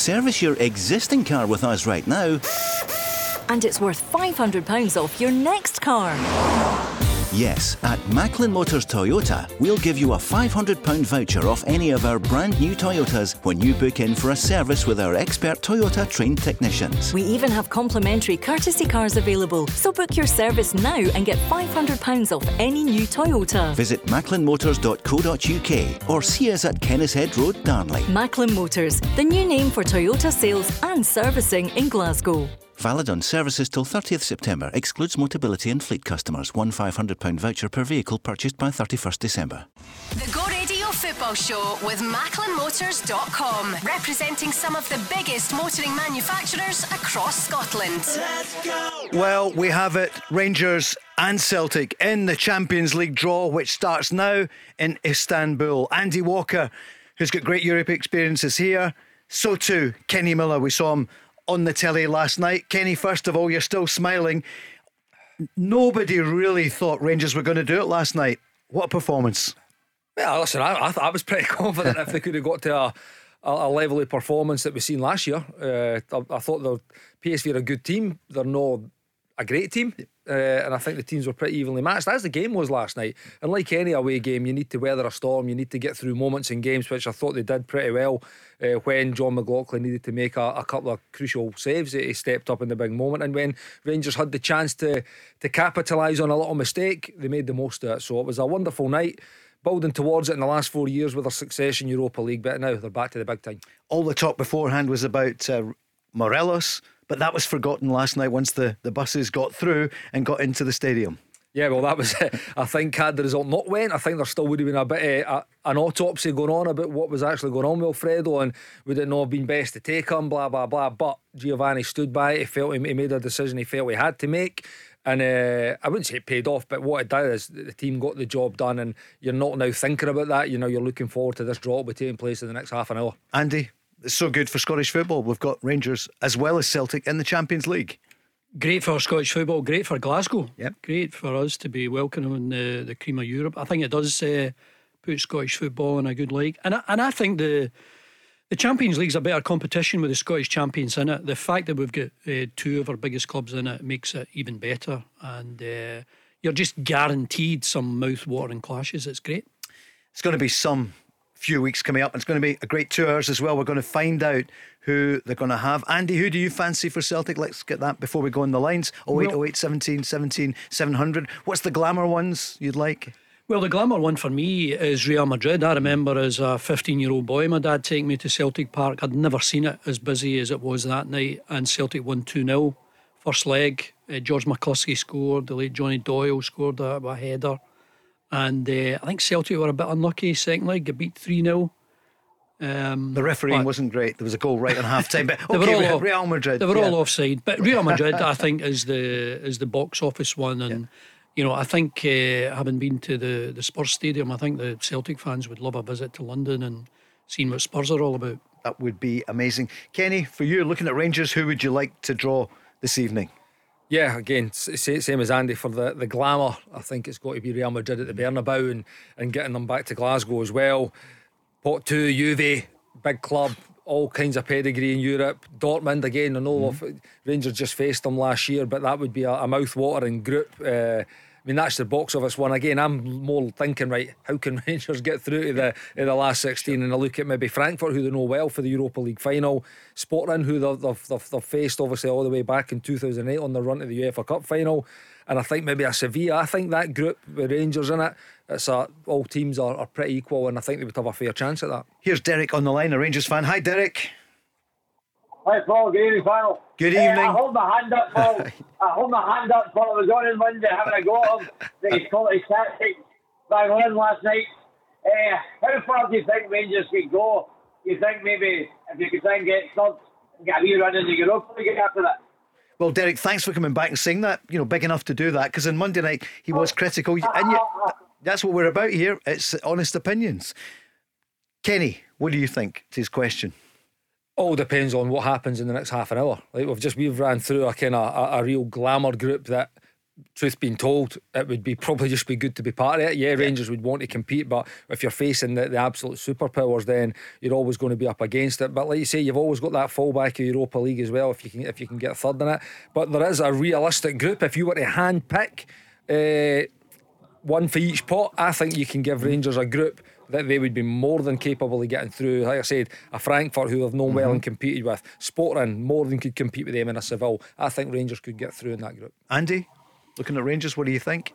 Service your existing car with us right now. And it's worth £500 off your next car. Yes, at Macklin Motors Toyota, we'll give you a £500 voucher off any of our brand new Toyotas when you book in for a service with our expert Toyota trained technicians. We even have complimentary courtesy cars available, so book your service now and get £500 off any new Toyota. Visit macklinmotors.co.uk or see us at Kennishead Road, Darnley. Macklin Motors, the new name for Toyota sales and servicing in Glasgow. Valid on services till 30th September. Excludes Motability and fleet customers. One £500 voucher per vehicle purchased by 31st December. The Go Radio Football Show with MacklinMotors.com, representing some of the biggest motoring manufacturers across Scotland. Well, we have it. Rangers and Celtic in the Champions League draw, which starts now in Istanbul. Andy Walker, who's got great Europe experiences here. So too, Kenny Miller. We saw him on the telly last night. Kenny, first of all, you're still smiling. Nobody really thought Rangers were going to do it last night. What a performance! Yeah, listen, I, I, I was pretty confident if they could have got to a, a, a level of performance that we've seen last year. Uh, I, I thought the PSV are a good team. They're not a great team. Uh, and I think the teams were pretty evenly matched, as the game was last night. And like any away game, you need to weather a storm, you need to get through moments in games, which I thought they did pretty well. Uh, when Jon McLaughlin needed to make a, a, couple of crucial saves, he stepped up in the big moment. And when Rangers had the chance to to capitalise on a little mistake, they made the most of it. So it was a wonderful night building towards it in the last four years with a success in Europa League, but now they're back to the big time. All the talk beforehand was about uh, Morelos, but that was forgotten last night once the, the buses got through and got into the stadium. Yeah, well, that was it. I think had the result not went, I think there still would have been a bit of a, an autopsy going on about what was actually going on with Alfredo and would it not have been best to take him, blah, blah, blah. But Giovanni stood by it. He felt he made a decision he felt he had to make. And uh, I wouldn't say it paid off, but what it did is the team got the job done, and you're not now thinking about that. You know, you're looking forward to this draw will be taking place in the next half an hour. Andy, it's so good for Scottish football. We've got Rangers as well as Celtic in the Champions League. Great for Scottish football, great for Glasgow. Yep. Great for us to be welcoming the, the cream of Europe. I think it does uh, put Scottish football in a good league. And I, and I think the the Champions League's a better competition with the Scottish champions in it. The fact that we've got uh, two of our biggest clubs in it makes it even better. And uh, you're just guaranteed some mouth-watering clashes. It's great. It's going to be some few weeks coming up. It's going to be a great two hours as well. We're going to find out who they're going to have. Andy, who do you fancy for Celtic? Let's get that before we go on the lines. 08, 08, 17, 17, 700. What's the glamour ones you'd like? Well, the glamour one for me is Real Madrid. I remember as a 15 year old boy, my dad taking me to Celtic Park. I'd never seen it as busy as it was that night, and Celtic won 2 0. First leg, uh, George McCluskey scored, the late Johnny Doyle scored a, a header. And uh, I think Celtic were a bit unlucky. Second leg, got beat 3 0. Um, the refereeing wasn't great. There was a goal right on half time. But okay, they were all Real Madrid. They were yeah. all offside. But Real Madrid, I think, is the is the box office one. And, yeah. you know, I think uh, having been to the, the Spurs Stadium, I think the Celtic fans would love a visit to London and seeing what Spurs are all about. That would be amazing. Kenny, for you, looking at Rangers, who would you like to draw this evening? Yeah, again, same as Andy for the, the glamour. I think it's got to be Real Madrid at the Bernabeu and, and getting them back to Glasgow as well. Pot two, Juve, big club, all kinds of pedigree in Europe. Dortmund again. I know mm-hmm. Rangers just faced them last year, but that would be a, a mouth-watering group. Uh, I mean, that's the box office one. Again, I'm more thinking, right, how can Rangers get through to the in the last 16? And I look at maybe Frankfurt, who they know well for the Europa League final, Sporting, who they've, they've, they've, faced obviously all the way back in 2008 on the run to the UEFA Cup final. And I think maybe a Sevilla. I think that group with Rangers in it, it's a, all teams are, are pretty equal, and I think they would have a fair chance at that. Here's Derek on the line, a Rangers fan. Hi, Derek. Hi, Paul. Good evening, Paul. Good evening. Uh, I hold my hand up, Paul. I hold my hand up, Paul. I was on in Monday having a go at him. He's called his tactic by one last night. Uh, how far do you think Rangers could go? You think maybe if you could try and get third, get a wee run in the Europa League after that? Well, Derek, thanks for coming back and saying that. You know, big enough to do that because on Monday night he was critical, and yet, that's what we're about here. It's honest opinions. Kenny, what do you think? To his question all depends on what happens in the next half an hour. Like we've just we've ran through a kind of a, a, real glamour group that truth being told, it would be probably just be good to be part of it. Yeah, Rangers would want to compete, but if you're facing the, the absolute superpowers, then you're always going to be up against it. But like you say, you've always got that fallback of Europa League as well if you can if you can get third in it. But there is a realistic group. If you were to hand pick uh, one for each pot, I think you can give Rangers a group that they would be more than capable of getting through. Like I said, a Frankfurt who have known mm-hmm. well and competed with, Sporting more than could compete with them in a Seville. I think Rangers could get through in that group. Andy? Looking at Rangers, what do you think?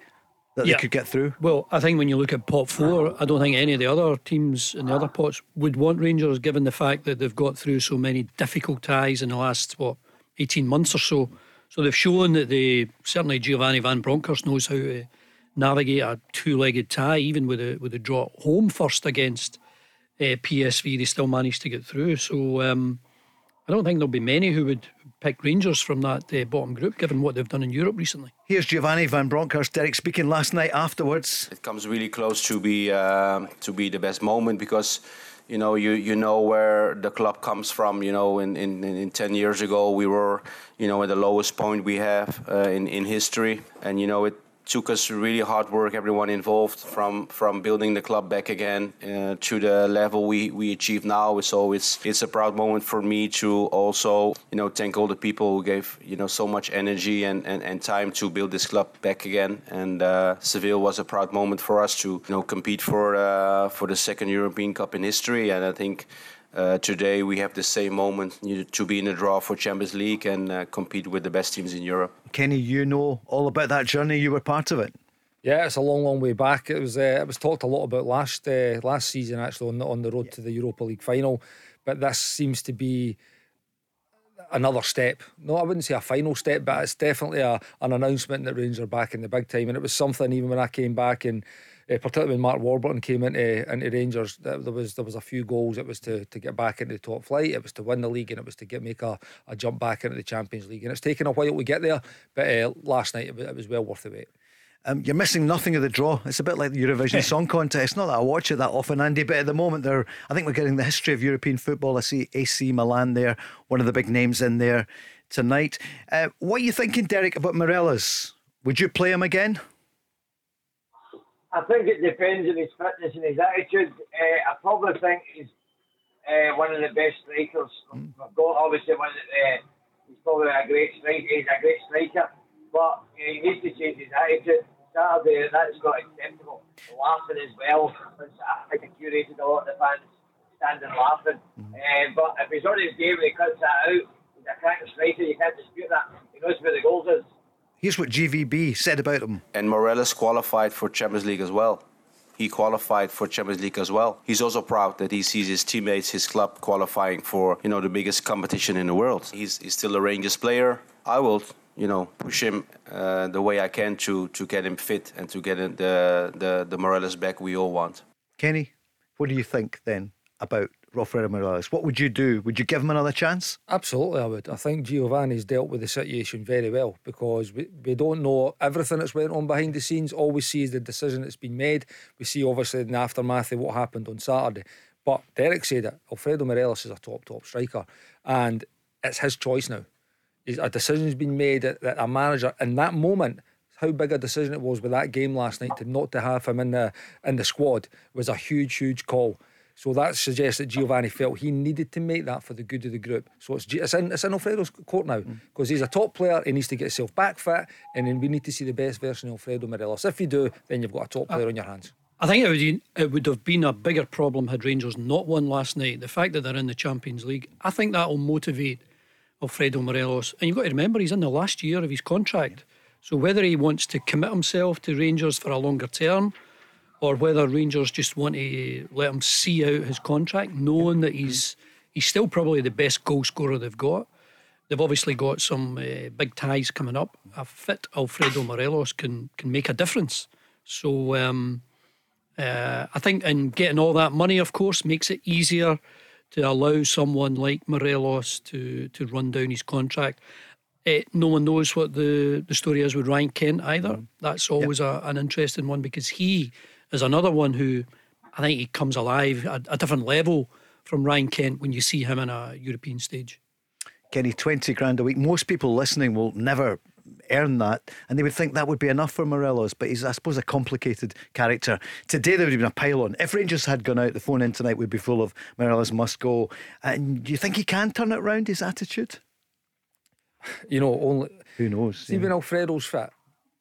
That yeah. they could get through? Well, I think when you look at pot four, I don't think any of the other teams in the other pots would want Rangers, given the fact that they've got through so many difficult ties in the last, what, 18 months or so. So they've shown that they, certainly Giovanni Van Bronckhorst knows how to navigate a two legged tie, even with a, with a draw home first against uh, PSV, they still managed to get through. So um, I don't think there'll be many who would pick Rangers from that uh, bottom group, given what they've done in Europe recently. Here's Giovanni van Bronckhorst, Derek speaking last night afterwards. It comes really close to be uh, to be the best moment because you know you you know where the club comes from. You know, in in, in ten years ago we were you know at the lowest point we have uh, in in history, and you know it took us really hard work, everyone involved, from from building the club back again uh, to the level we, we achieve now. So it's it's a proud moment for me to also you know thank all the people who gave you know so much energy and, and, and time to build this club back again. And uh, Seville was a proud moment for us to you know compete for uh, for the second European Cup in history. And I think uh, today we have the same moment to be in the draw for Champions League and uh, compete with the best teams in Europe. Kenny, you know all about that journey. You were part of it. Yeah, it's a long, long way back. It was uh, it was talked a lot about last uh, last season actually on the, on the road yeah. to the Europa League final, but this seems to be another step. No, I wouldn't say a final step, but it's definitely a, an announcement that Rangers are back in the big time, and it was something even when I came back and uh, particularly when Mark Warburton came into into Rangers, there was there was a few goals. It was to, to get back into the top flight. It was to win the league, and it was to get make a, a jump back into the Champions League. And it's taken a while to get there, but uh, last night it was, it was well worth the wait. Um, you're missing nothing of the draw. It's a bit like the Eurovision Song Contest. Not that I watch it that often, Andy, but at the moment, there, I think we're getting the history of European football. I see AC Milan there, one of the big names in there tonight. Uh, what are you thinking, Derek, about Morelos? Would you play him again? I think it depends on his fitness and his attitude. Uh, I probably think he's uh, one of the best strikers mm. Obviously, one that, uh, he's probably a great striker. He's a great striker, but he needs to change his attitude. Saturday, that's not acceptable. Laughing as well. I think it curated a lot of the fans standing laughing. Mm. Uh, but if he's on his game and he cuts that out, he's a cracking striker. You can't dispute that. He knows where the goals is. Here's what GVB said about him. And Morelos qualified for Champions League as well. He qualified for Champions League as well. He's also proud that he sees his teammates, his club qualifying for you know the biggest competition in the world. He's, he's still a Rangers player. I will you know push him uh, the way I can to to get him fit and to get the the the Morelos back we all want. Kenny, what do you think then about Wilfredo Morelos. What would you do? Would you give him another chance? Absolutely, I would. I think Giovanni's dealt with the situation very well because we, we don't know everything that's went on behind the scenes. All we see is the decision that's been made. We see obviously in the aftermath of what happened on Saturday. But Derek said it. Alfredo Morelos is a top, top striker. And it's his choice now. A decision's been made that a manager in that moment how big a decision it was with that game last night to not to have him in the in the squad was a huge, huge call. So that suggests that Giovanni felt he needed to make that for the good of the group. So it's, it's, in, it's in Alfredo's court now because mm. he's a top player. He needs to get himself back fit, and then we need to see the best version of Alfredo Morelos. If you do, then you've got a top player uh, on your hands. I think it would, it would have been a bigger problem had Rangers not won last night. The fact that they're in the Champions League, I think that will motivate Alfredo Morelos. And you've got to remember, he's in the last year of his contract. So whether he wants to commit himself to Rangers for a longer term or whether Rangers just want to let him see out his contract, knowing that he's he's still probably the best goal scorer they've got. They've obviously got some uh, big ties coming up. A fit Alfredo Morelos can can make a difference. So um, uh, I think in getting all that money, of course, makes it easier to allow someone like Morelos to to run down his contract. Uh, no one knows what the, the story is with Ryan Kent either. Mm. That's always yep. a, an interesting one because he is another one who I think he comes alive at a different level from Ryan Kent when you see him in a European stage. Kenny, 20 grand a week. Most people listening will never earn that, and they would think that would be enough for Morelos. But he's, I suppose, a complicated character. Today there would have been a pile-on. If Rangers had gone out, the phone in tonight would be full of Morelos must go. And do you think he can turn it around? His attitude? You know, only who knows. See, yeah. when Alfredo's fit,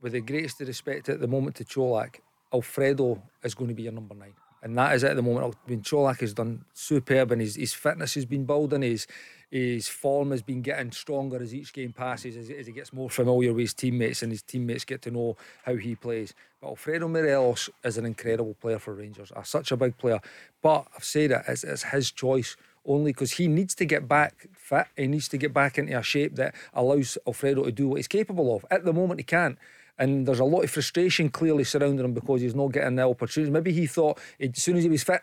with the greatest respect at the moment to Colak, Alfredo is going to be your number nine. And that is it at the moment. I mean, Colak has done superb and his, his fitness has been building. His, his form has been getting stronger as each game passes, as, as he gets more familiar with his teammates and his teammates get to know how he plays. But Alfredo Morelos is an incredible player for Rangers, a, such a big player. But I've said it, it's, it's his choice only because he needs to get back fit. He needs to get back into a shape that allows Alfredo to do what he's capable of. At the moment, he can't. And there's a lot of frustration clearly surrounding him because he's not getting the opportunities. Maybe he thought as soon as he was fit,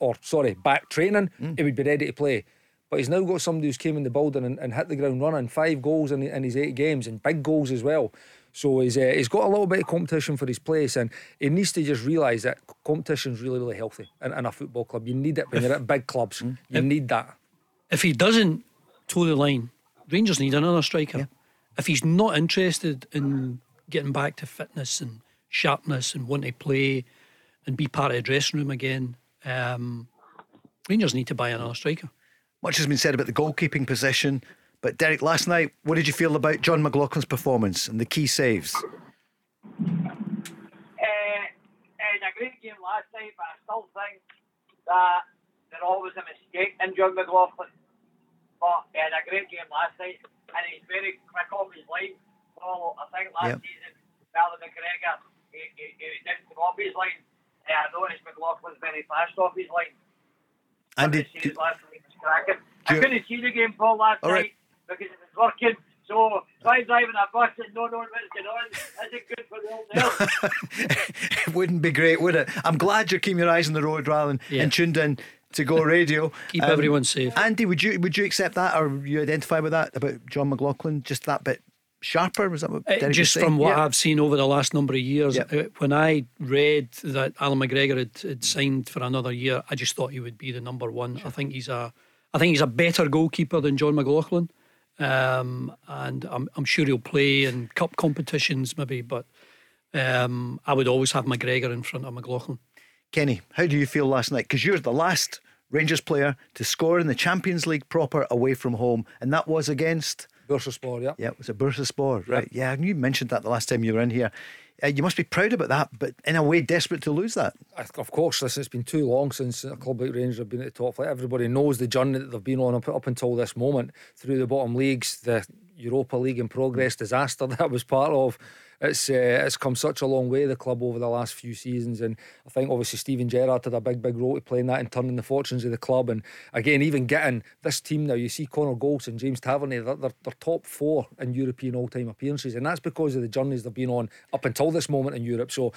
or sorry, back training, mm. he would be ready to play. But he's now got somebody who's came in the building and, and hit the ground running. Five goals in, in his eight games and big goals as well. So he's uh, he's got a little bit of competition for his place, and he needs to just realise that competition is really really healthy in, in, a football club. You need it when you're at big clubs. Mm. You if, need that. If he doesn't toe the line, Rangers need another striker. Yeah. If he's not interested in getting back to fitness and sharpness and want to play and be part of the dressing room again, um, Rangers need to buy another striker. Much has been said about the goalkeeping position. But Derek, last night, what did you feel about Jon McLaughlin's performance and the key saves? Uh, it was a great game last night, but I still think that there always a mistake in Jon McLaughlin. But he had a great game last night, and he's very quick off his line. So I think last yep. season, Ballard McGregor, he, he, he didn't come off his line. Uh, I noticed McLaughlin's very fast off his line. And did, did, last night was cracking. I couldn't see the game, Paul, last night. Right because it was working. So try driving a bus and not knowing what's going on isn't good for the old health. it wouldn't be great, would it? I'm glad you're keeping your eyes on the road rather than yeah. and tuned in to Go Radio. Keep um, everyone safe. Andy, would you would you accept that or you identify with that about Jon McLaughlin? Just that bit sharper? Was that what uh, just from what yeah. I've seen over the last number of years? Yeah. Uh, when I read that Allan McGregor had, had, signed for another year, I just thought he would be the number one. Sure. I think he's a, I think he's a better goalkeeper than Jon McLaughlin. Um, and I'm, I'm sure he'll play in cup competitions maybe, but um, I would always have McGregor in front of McLaughlin. Kenny, how do you feel last night? Because you're the last Rangers player to score in the Champions League proper away from home, and that was against Bursaspor. Yeah, yeah, it was a Bursaspor, right? Yeah, yeah you mentioned that the last time you were in here. Uh, you must be proud about that, but in a way, desperate to lose that. Of course, listen, it's been too long since a club like Rangers have been at the top flight. Everybody knows the journey that they've been on up, up until this moment through the bottom leagues, the Europa League in progress disaster that was part of it's uh, it's come such a long way the club over the last few seasons, and I think obviously Steven Gerrard had a big big role to play in that and turning the fortunes of the club. And again, even getting this team now, you see Connor Goldson and James Tavernier, they're, they're, they're top four in European all time appearances, and that's because of the journeys they've been on up until this moment in Europe. So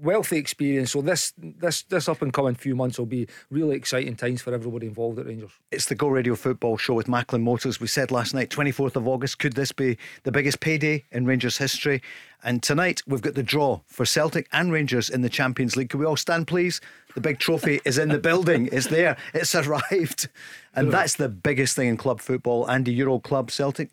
wealthy experience. So this this this up and coming few months will be really exciting times for everybody involved at Rangers. It's the Go Radio Football Show with Macklin Motors. We said last night, 24th of August, could this be the biggest payday in Rangers history? And tonight we've got the draw for Celtic and Rangers in the Champions League. Can we all stand, please? The big trophy is in the building. It's there. It's arrived. And that's the biggest thing in club football. Andy Euro Club Celtic.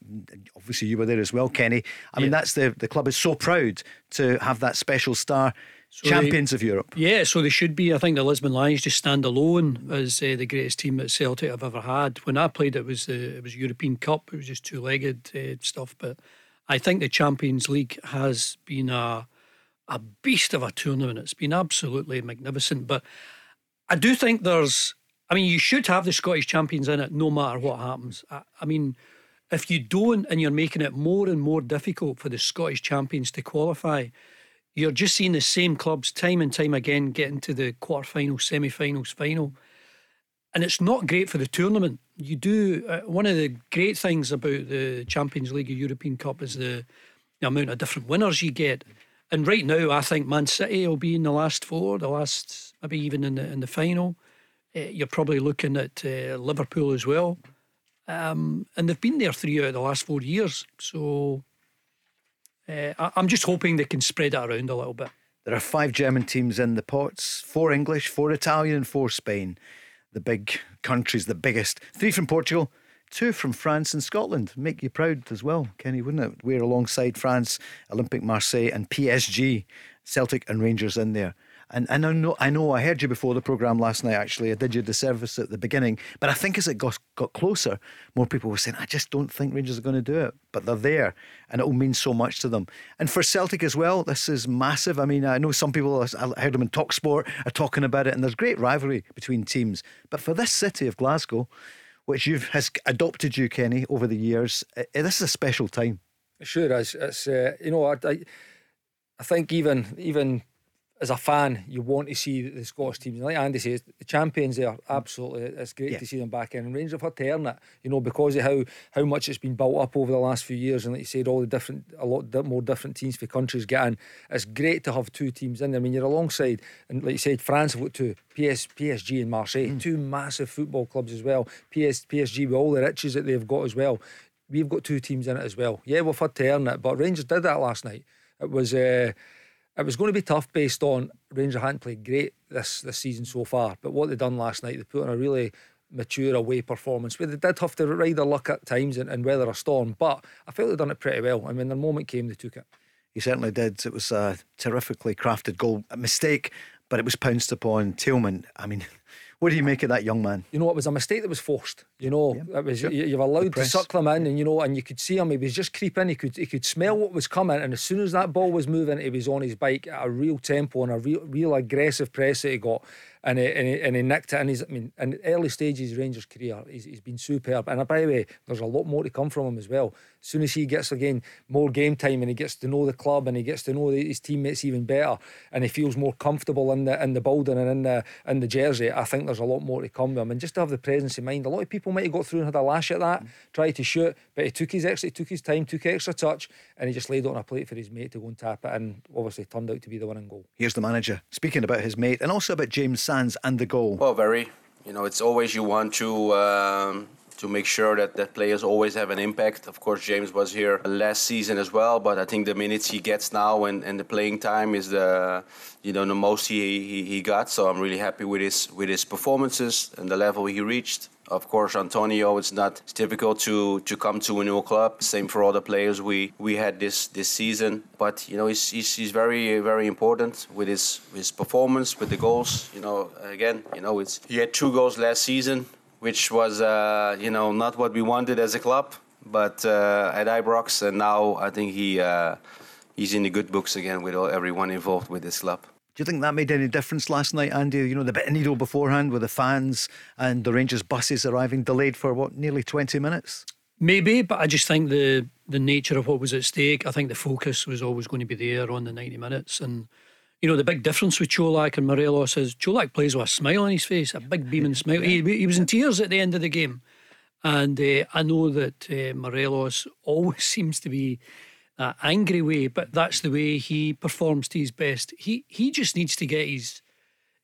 Obviously, you were there as well, Kenny. I mean, that's the the club is so proud to have that special star so Champions they, of Europe. Yeah, so they should be. I think the Lisbon Lions just stand alone as uh, the greatest team that Celtic have ever had. When I played, it was uh, it was European Cup. It was just two legged uh, stuff. But I think the Champions League has been a a beast of a tournament. It's been absolutely magnificent. But I do think there's. I mean, you should have the Scottish champions in it, no matter what happens. I, I mean. If you don't, and you're making it more and more difficult for the Scottish champions to qualify, you're just seeing the same clubs time and time again getting to the quarterfinals, semi-finals, final, and it's not great for the tournament. You do uh, one of the great things about the Champions League or European Cup is the, the amount of different winners you get. And right now, I think Man City will be in the last four, the last maybe even in the in the final. Uh, you're probably looking at uh, Liverpool as well, um, and they've been there three out of the last four years. So uh, I'm just hoping they can spread it around a little bit. There are five German teams in the pots, four English, four Italian, and four Spain. The big countries, the biggest. Three from Portugal, two from France and Scotland. Make you proud as well, Kenny, wouldn't it? We're alongside France, Olympique Marseille, and PSG, Celtic and Rangers in there. And, and I know I know I heard you before the programme last night actually. I did you the service at the beginning. But I think as it got got closer, more people were saying, I just don't think Rangers are going to do it. But they're there and it will mean so much to them. And for Celtic as well, this is massive. I mean, I know some people I heard them in Talk Sport are talking about it, and there's great rivalry between teams. But for this city of Glasgow, which you've has adopted you, Kenny, over the years, this is a special time. Sure is. It's uh, you know, I, I I think even even as a fan, you want to see the Scottish teams. Like Andy says, the champions there, absolutely, it's great yeah. to see them back in. And Rangers have had to earn it, you know, because of how how much it's been built up over the last few years. And like you said, all the different, a lot more different teams for countries get in. It's great to have two teams in there. I mean, you're alongside, and like you said, France have got two, PS, PSG and Marseille, mm. two massive football clubs as well. PS, PSG with all the riches that they've got as well. We've got two teams in it as well. Yeah, we've had to earn it, but Rangers did that last night. It was. Uh, it was going to be tough based on Rangers hadn't played great this this season so far. But what they done last night, they put on a really mature away performance where they did have to ride their luck at times and, and weather a storm. But I felt they'd done it pretty well. And when the moment came, they took it. He certainly did. It was a terrifically crafted goal. A mistake, but it was pounced upon. Tillman, I mean, what do you make of that young man? You know, it was a mistake that was forced. You know, yeah, it was sure. you, are allowed to suck them in, and you know, and you could see him. He was just creeping. He could he could smell what was coming, and as soon as that ball was moving, he was on his bike at a real tempo and a real real aggressive press that he got and he, and he, and he nicked it. And he's, I mean, in early stages of Rangers' career, he's, he's been superb. And by the way, there's a lot more to come from him as well. As soon as he gets again more game time and he gets to know the club and he gets to know his teammates even better, and he feels more comfortable in the in the building and in the in the jersey, I think there's a lot more to come with him. And just to have the presence in mind, a lot of people might have got through and had a lash at that, mm. tried to shoot, but he took his extra, he took his time, took extra touch, and he just laid it on a plate for his mate to go and tap it, and obviously turned out to be the winning goal. Here's the manager speaking about his mate and also about James Sands and the goal. Well, very. You know, it's always you want to. Um, to make sure that, that players always have an impact. Of course, James was here last season as well, but I think the minutes he gets now and, and the playing time is the you know the most he, he, he got. So I'm really happy with his with his performances and the level he reached. Of course, Antonio, it's not it's difficult to, to come to a new club. Same for all the players we, we had this, this season. But you know, he's, he's, he's very very important with his his performance, with the goals. You know, again, you know, it's he had two goals last season, which was uh, you know not what we wanted as a club, but uh, at Ibrox, and now I think he uh, he's in the good books again with all, everyone involved with this club. Do you think that made any difference last night, Andy? You know, the bit of needle beforehand with the fans and the Rangers buses arriving delayed for what, nearly 20 minutes? Maybe, but I just think the the nature of what was at stake, I think the focus was always going to be there on the 90 minutes. And, you know, the big difference with Colak and Morelos is Colak plays with a smile on his face, a big beaming smile. He, he was in tears at the end of the game. And uh, I know that uh, Morelos always seems to be that angry way, but that's the way he performs to his best. He he just needs to get his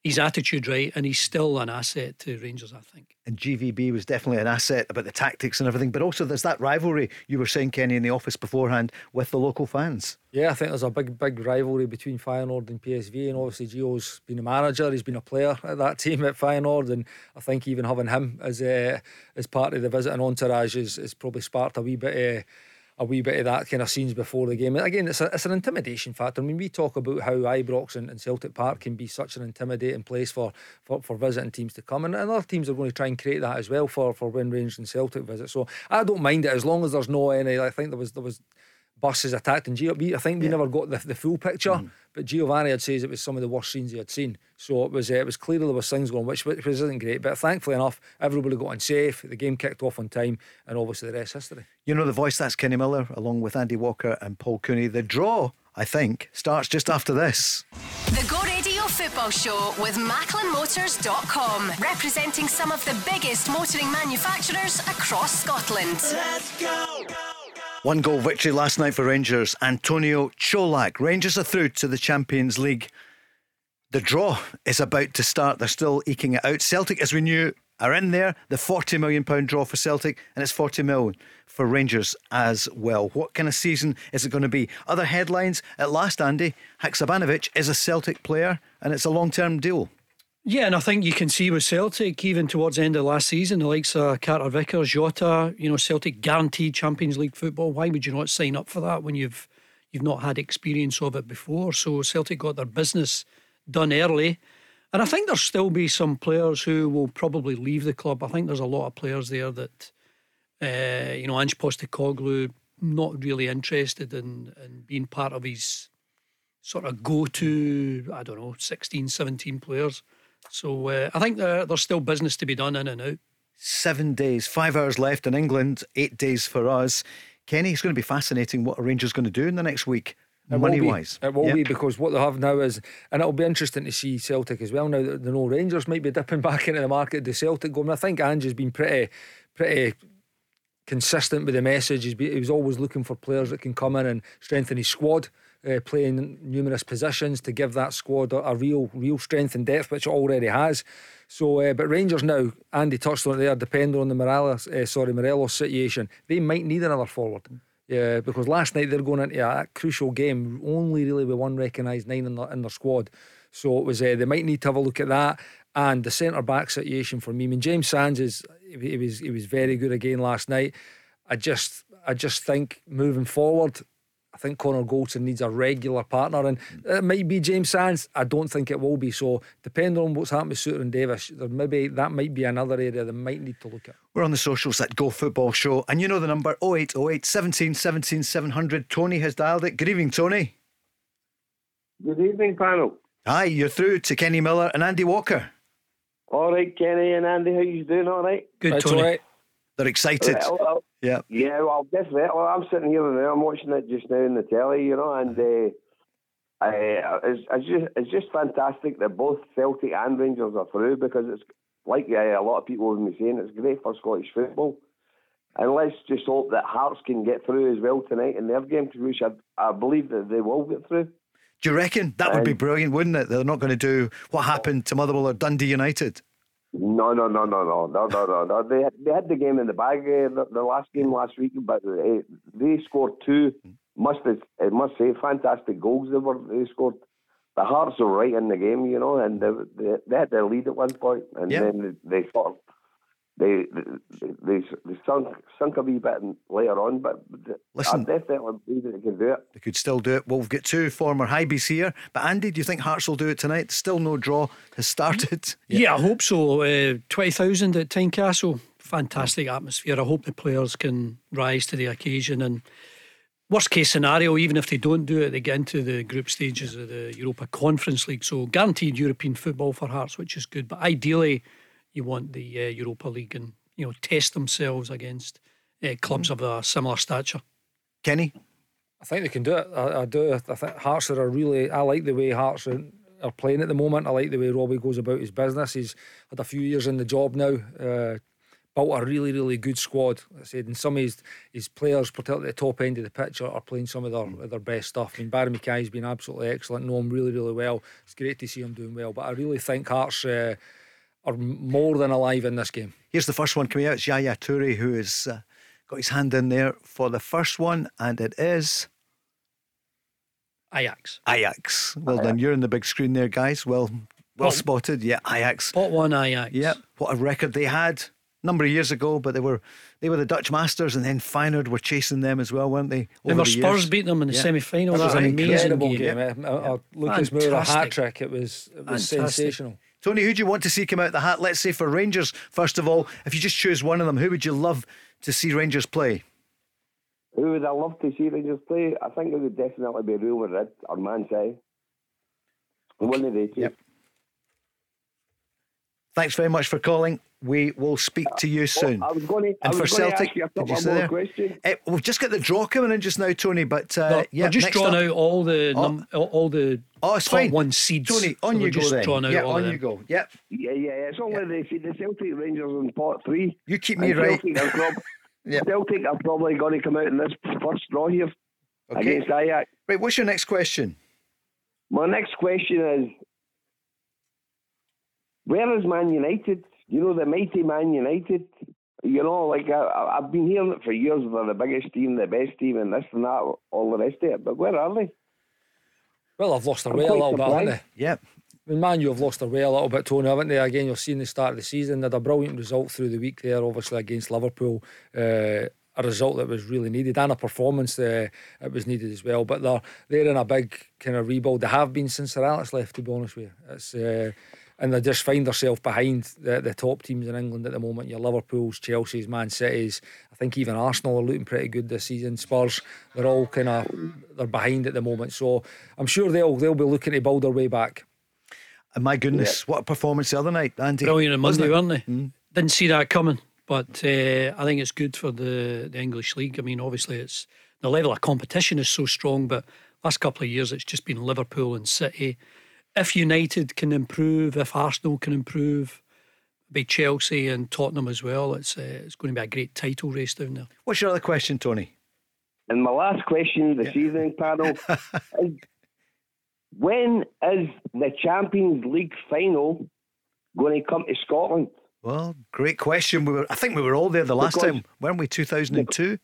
his attitude right, and he's still an asset to Rangers, I think. And GVB was definitely an asset about the tactics and everything, but also there's that rivalry you were saying, Kenny, in the office beforehand with the local fans. Yeah, I think there's a big, big rivalry between Feyenoord and PSV, and obviously Gio's been a manager, he's been a player at that team at Feyenoord, and I think even having him as uh, as part of the visiting entourage is, is probably sparked a wee bit. Uh, a wee bit of that kind of scenes before the game. Again, it's, a, it's an intimidation factor. I mean, we talk about how Ibrox and, and Celtic Park can be such an intimidating place for, for, for visiting teams to come, and, and other teams are going to try and create that as well for for when Rangers and Celtic visit. So I don't mind it as long as there's no any. I think there was there was buses attacked and Gio, I think we yeah. never got the, the full picture mm. but Giovanni had says it was some of the worst scenes he had seen. So it was uh, it was clear there was things going which, which isn't great but thankfully enough everybody got on safe the game kicked off on time and obviously the rest history. You know the voice that's Kenny Miller along with Andy Walker and Paul Cooney. The draw I think starts just after this. The Go Radio Football Show with MacklinMotors.com representing some of the biggest motoring manufacturers across Scotland. Let's go one goal victory last night for Rangers. Antonio Colak. Rangers are through to the Champions League. The draw is about to start. They're still eking it out. Celtic, as we knew, are in there. The £40 million draw for Celtic, and it's £40 million for Rangers as well. What kind of season is it going to be? Other headlines at last, Andy. Haksabanovic is a Celtic player, and it's a long term deal. Yeah, and I think you can see with Celtic, even towards the end of last season, the likes of Carter Vickers, Jota, you know, Celtic guaranteed Champions League football. Why would you not sign up for that when you've you've not had experience of it before? So Celtic got their business done early. And I think there'll still be some players who will probably leave the club. I think there's a lot of players there that, uh, you know, Ange Postecoglou, not really interested in, in being part of his sort of go to, I don't know, 16, 17 players. So uh, I think there, there's still business to be done in and out. Seven days, five hours left in England, eight days for us. Kenny, it's going to be fascinating what a Rangers going to do in the next week. Money wise, it will yep. be because what they have now is, and it'll be interesting to see Celtic as well. Now that the no Rangers might be dipping back into the market. The Celtic going, I think Ange has been pretty, pretty consistent with the message. He's he was always looking for players that can come in and strengthen his squad uh, playing numerous positions to give that squad a, a, real, real strength and depth, which it already has. So, uh, but Rangers now, Andy touched on it there, depending on the Morelos, uh, sorry, Morelos situation, they might need another forward. Yeah, because last night they're going into a, a crucial game, only really with one recognised nine in, the, in their squad. So it was uh, they might need to have a look at that and the centre back situation for me. I mean, James Sands is he was he was very good again last night. I just I just think moving forward, think Connor Goldson needs a regular partner, and it might be James Sands. I don't think it will be. So, depending on what's happened with Souttar and Davies, there maybe that might be another area they might need to look at. We're on the socials at Go Football Show, and you know the number 0808 17 17 700. Tony has dialed it. Good evening, Tony. Good evening, panel. Hi, you're through to Kenny Miller and Andy Walker. All right, Kenny and Andy, how you doing? All right. Good, That's Tony. All right. They're excited. Well, well, yeah. Yeah, well, definitely. Well, I'm sitting here now. I'm watching it just now in the telly, you know, and uh, I, it's, it's just it's just fantastic that both Celtic and Rangers are through because it's like uh, a lot of people have been saying, it's great for Scottish football. And let's just hope that Hearts can get through as well tonight in their game, which I, I believe that they will get through. Do you reckon that would be brilliant, wouldn't it? They're not going to do what happened to Motherwell or Dundee United. No, no, no, no, no, no, no, no, no. They had, they had the game in the bag uh, the, the last game last week, but uh, they scored two. Must have, I must say, fantastic goals. They were they scored. The Hearts were right in the game, you know, and they they, they had their lead at one point, and yep. then they, they sort of they they they sunk sunk a wee bit later on, but Listen, I definitely believe that they can do it. They could still do it. Well, we've got two former Hibbies here, but Andy, do you think Hearts will do it tonight? Still no draw has started. Yeah, yeah I hope so. Uh, Twenty thousand at Tynecastle, fantastic atmosphere. I hope the players can rise to the occasion and. Worst case scenario, even if they don't do it, they get into the group stages of the Europa Conference League. So guaranteed European football for Hearts, which is good. But ideally, you want the uh, Europa League and you know test themselves against uh, clubs mm. of a similar stature. Kenny, I think they can do it. I, I, do. I think Hearts are a really. I like the way Hearts are, are, playing at the moment. I like the way Robbie goes about his business. He's had a few years in the job now. Uh, built a really, really good squad. I said, and some of his, his players, particularly at the top end of the pitch, are, are playing some of their mm. their best stuff. I mean, Barrie McKay's been absolutely excellent. Know him really, really well. It's great to see him doing well. But I really think Hearts. Uh, are more than alive in this game. Here's the first one coming out. It's Yaya Toure who has uh, got his hand in there for the first one, and it is Ajax. Ajax. Well Ajax. done. You're in the big screen there, guys. Well, well Pot, spotted. Yeah, Ajax. Pot one Ajax. Yeah. What a record they had a number of years ago, but they were they were the Dutch masters, and then Feyenoord were chasing them as well, weren't they? Remember the Spurs beat them in the yeah. semi final. That was an amazing game. game. Yeah. Uh, uh, Lucas Moura hat trick. It was it was Fantastic. sensational. Tony, who do you want to see come out the hat? Let's say for Rangers, first of all, if you just choose one of them, who would you love to see Rangers play? Who would I love to see Rangers play? I think it would definitely be Real Madrid or Man City. One of the two. Yep. Thanks very much for calling. We will speak to you soon. I was going to, and for Celtic, did you say there? Uh, we've just got the draw coming in just now, Tony. But uh, no, yeah, just drawn out all the oh. num- all the oh, it's fine. one seeds. Tony, on so you go then. yeah, on you go. Yep. Yeah, yeah. It's only yeah. the, the Celtic Rangers in pot three. You keep me right. Celtic are, prob- yep. Celtic are probably going to come out in this first draw here okay. against Ajax. Right. What's your next question? My next question is where is Man United? You know, the mighty Man United. You know, like I, have been hearing it for years. They're the biggest team, the best team, and this and that, all the rest of it. But where are they? Well, I've lost their way a little bit, haven't they? Yep. I mean, Man, you have lost their way a little bit, Tony, haven't they? Again, you're seeing the start of the season. They had a brilliant result through the week there, obviously against Liverpool. Uh, a result that was really needed and a performance that it was needed as well. But they're they're in a big kind of rebuild. They have been since Sir Alex left, to be honest with you. It's uh, and they just find themselves behind the, the top teams in England at the moment. Your Liverpool's, Chelsea's, Man City's. I think even Arsenal are looking pretty good this season. Spurs, they're all kind of they're behind at the moment. So I'm sure they'll they'll be looking to build their way back. And my goodness, what a performance the other night, Andy. Brilliant on Monday, weren't they? Mm. Didn't see that coming, but uh, I think it's good for the, the English league. I mean, obviously, it's the level of competition is so strong, but last couple of years it's just been Liverpool and City. If United can improve, if Arsenal can improve, be Chelsea and Tottenham as well. It's uh, it's going to be a great title race down there. What's your other question, Tony? And my last question this evening, panel, is when is the Champions League final going to come to Scotland? Well, great question. We were, I think we were all there the last Because- time, weren't we? 2002,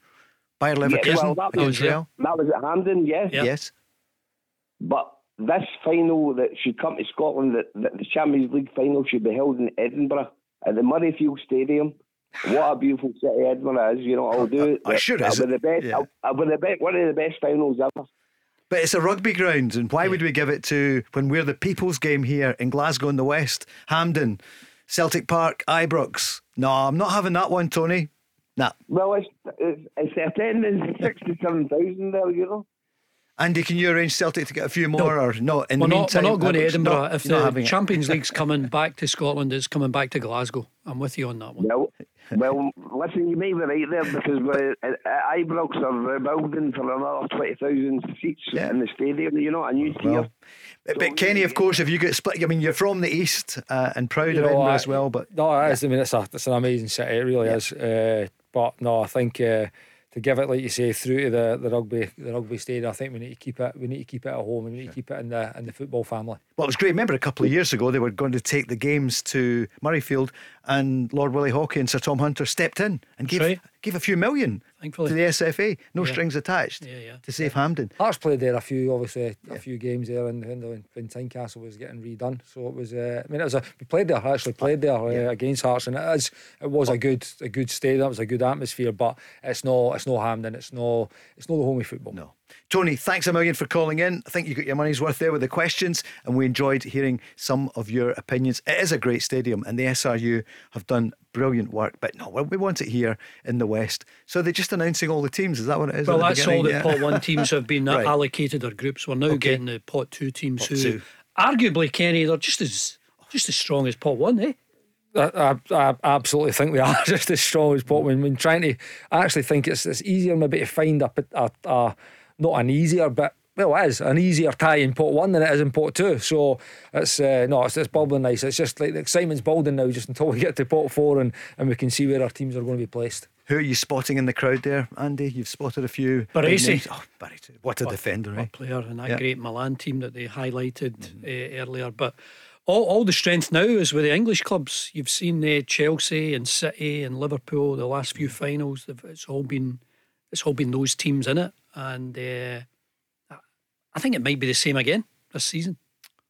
Bayer Yeah, Leverkusen well, that in was, Israel. that was at Hampden, yes. Yes. But this final that should come to Scotland, that, that the Champions League final should be held in Edinburgh at the Murrayfield Stadium. What a beautiful city Edinburgh is, you know. I'll do it. I should, is the best. Yeah. It'll be the best. One of the best finals ever. But it's a rugby ground, and why would we give it to when we're the people's game here in Glasgow in the West, Hampden, Celtic Park, Ibrox? No, I'm not having that one, Tony. Nah. Well, it's it's, it's attendance sixty-seven thousand there, you know. Andy, can you arrange Celtic to get a few more, or no? In We're the not, we're not going to Edinburgh. No, if the having it. Champions League's coming back to Scotland, it's coming back to Glasgow. I'm with you on that one. Well, well, listen, you may be right there because we're, at, at Ibrox are building for another twenty thousand seats in the stadium. You know, a new tier. Well, but, but Kenny, of course, if you get split, I mean, you're from the east uh, and proud You of know, Edinburgh I- as well. But No, it is. I mean, it's a it's an amazing city. It really is. Uh, but no, I think uh, to give it, like you say, through to the, the rugby the rugby stadium, I think we need to keep it. We need to keep it at home. We need to keep it in the in the football family. Well, it was great. Remember a couple of years ago, they were going to take the games to Murrayfield, and Lord Willie Haughey and Sir Tom Hunter stepped in and gave right. gave a few million Thankfully. to the SFA, no Yeah. strings attached, Yeah, yeah. to save Hampden. Hearts played there a few, obviously a few games there, and when, the- when Tynecastle was getting redone. So it was. Uh, I mean, it was a we played there. Actually played there uh, against Hearts, and it is. It was a good a good stadium. It was a good atmosphere, but it's no it's no Hampden. It's no it's no the home of football. No. Tony, thanks a million for calling in. I think you got your money's worth there with the questions, and we enjoyed hearing some of your opinions. It is a great stadium, and the SRU have done brilliant work. But no, we want it here in the West. So they're just announcing all the teams. Is that what it is? Well, at the that's all beginning? the Yeah. pot one teams have been Right. allocated their groups. We're now Okay. getting the pot two teams Pot who, two. arguably, Kenny, they're just as just as strong as pot one, eh? I, I, I absolutely think they are just as strong as Pot 1. When, when trying to, I actually think it's it's easier maybe to find a, a, a not an easier, but well, it is an easier tie in pot one than it is in pot two. So it's uh, no, it's, it's bubbling nice. It's just like the excitement's building now, just until we get to pot four and, and we can see where our teams are going to be placed. Who are you spotting in the crowd there, Andy? You've spotted a few. big Baresi. Oh, Baresi. What a defender, What eh? player in that Yeah. great Milan team that they highlighted uh, earlier. But all, all the strength now is with the English clubs. You've seen uh, Chelsea and City and Liverpool the last few finals. It's all been it's all been those teams in it, and uh, I think it might be the same again this season.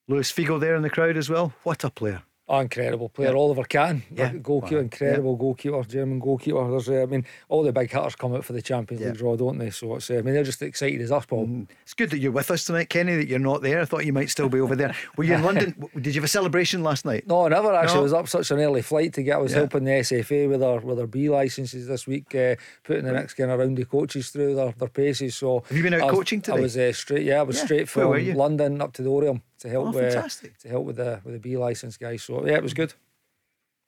Luis Figo there in the crowd as well. What a player. Oh, incredible player, Oliver Kahn, Yeah. goalkeeper, Wow. incredible goalkeeper, German goalkeeper. There's, uh, I mean, all the big hitters come out for the Champions Yeah. League draw, don't they? So it's, uh, I mean, they're just excited as us, Paul. It's good that you're with us tonight, Kenny, that you're not there. I thought you might still be over there. Were you in London? Did you have a celebration last night? No, never actually. No. I was up such an early flight to get. I was Yeah. helping the SFA with their with their B licenses this week, uh, putting the next kind of round of coaches through their, their paces. So Have you been out I was- coaching today? I was uh, straight. Yeah, I was Yeah. straight from? London up to the Oriam to help. Oh, uh, fantastic. to help with the with the B license guys. So yeah, it was good.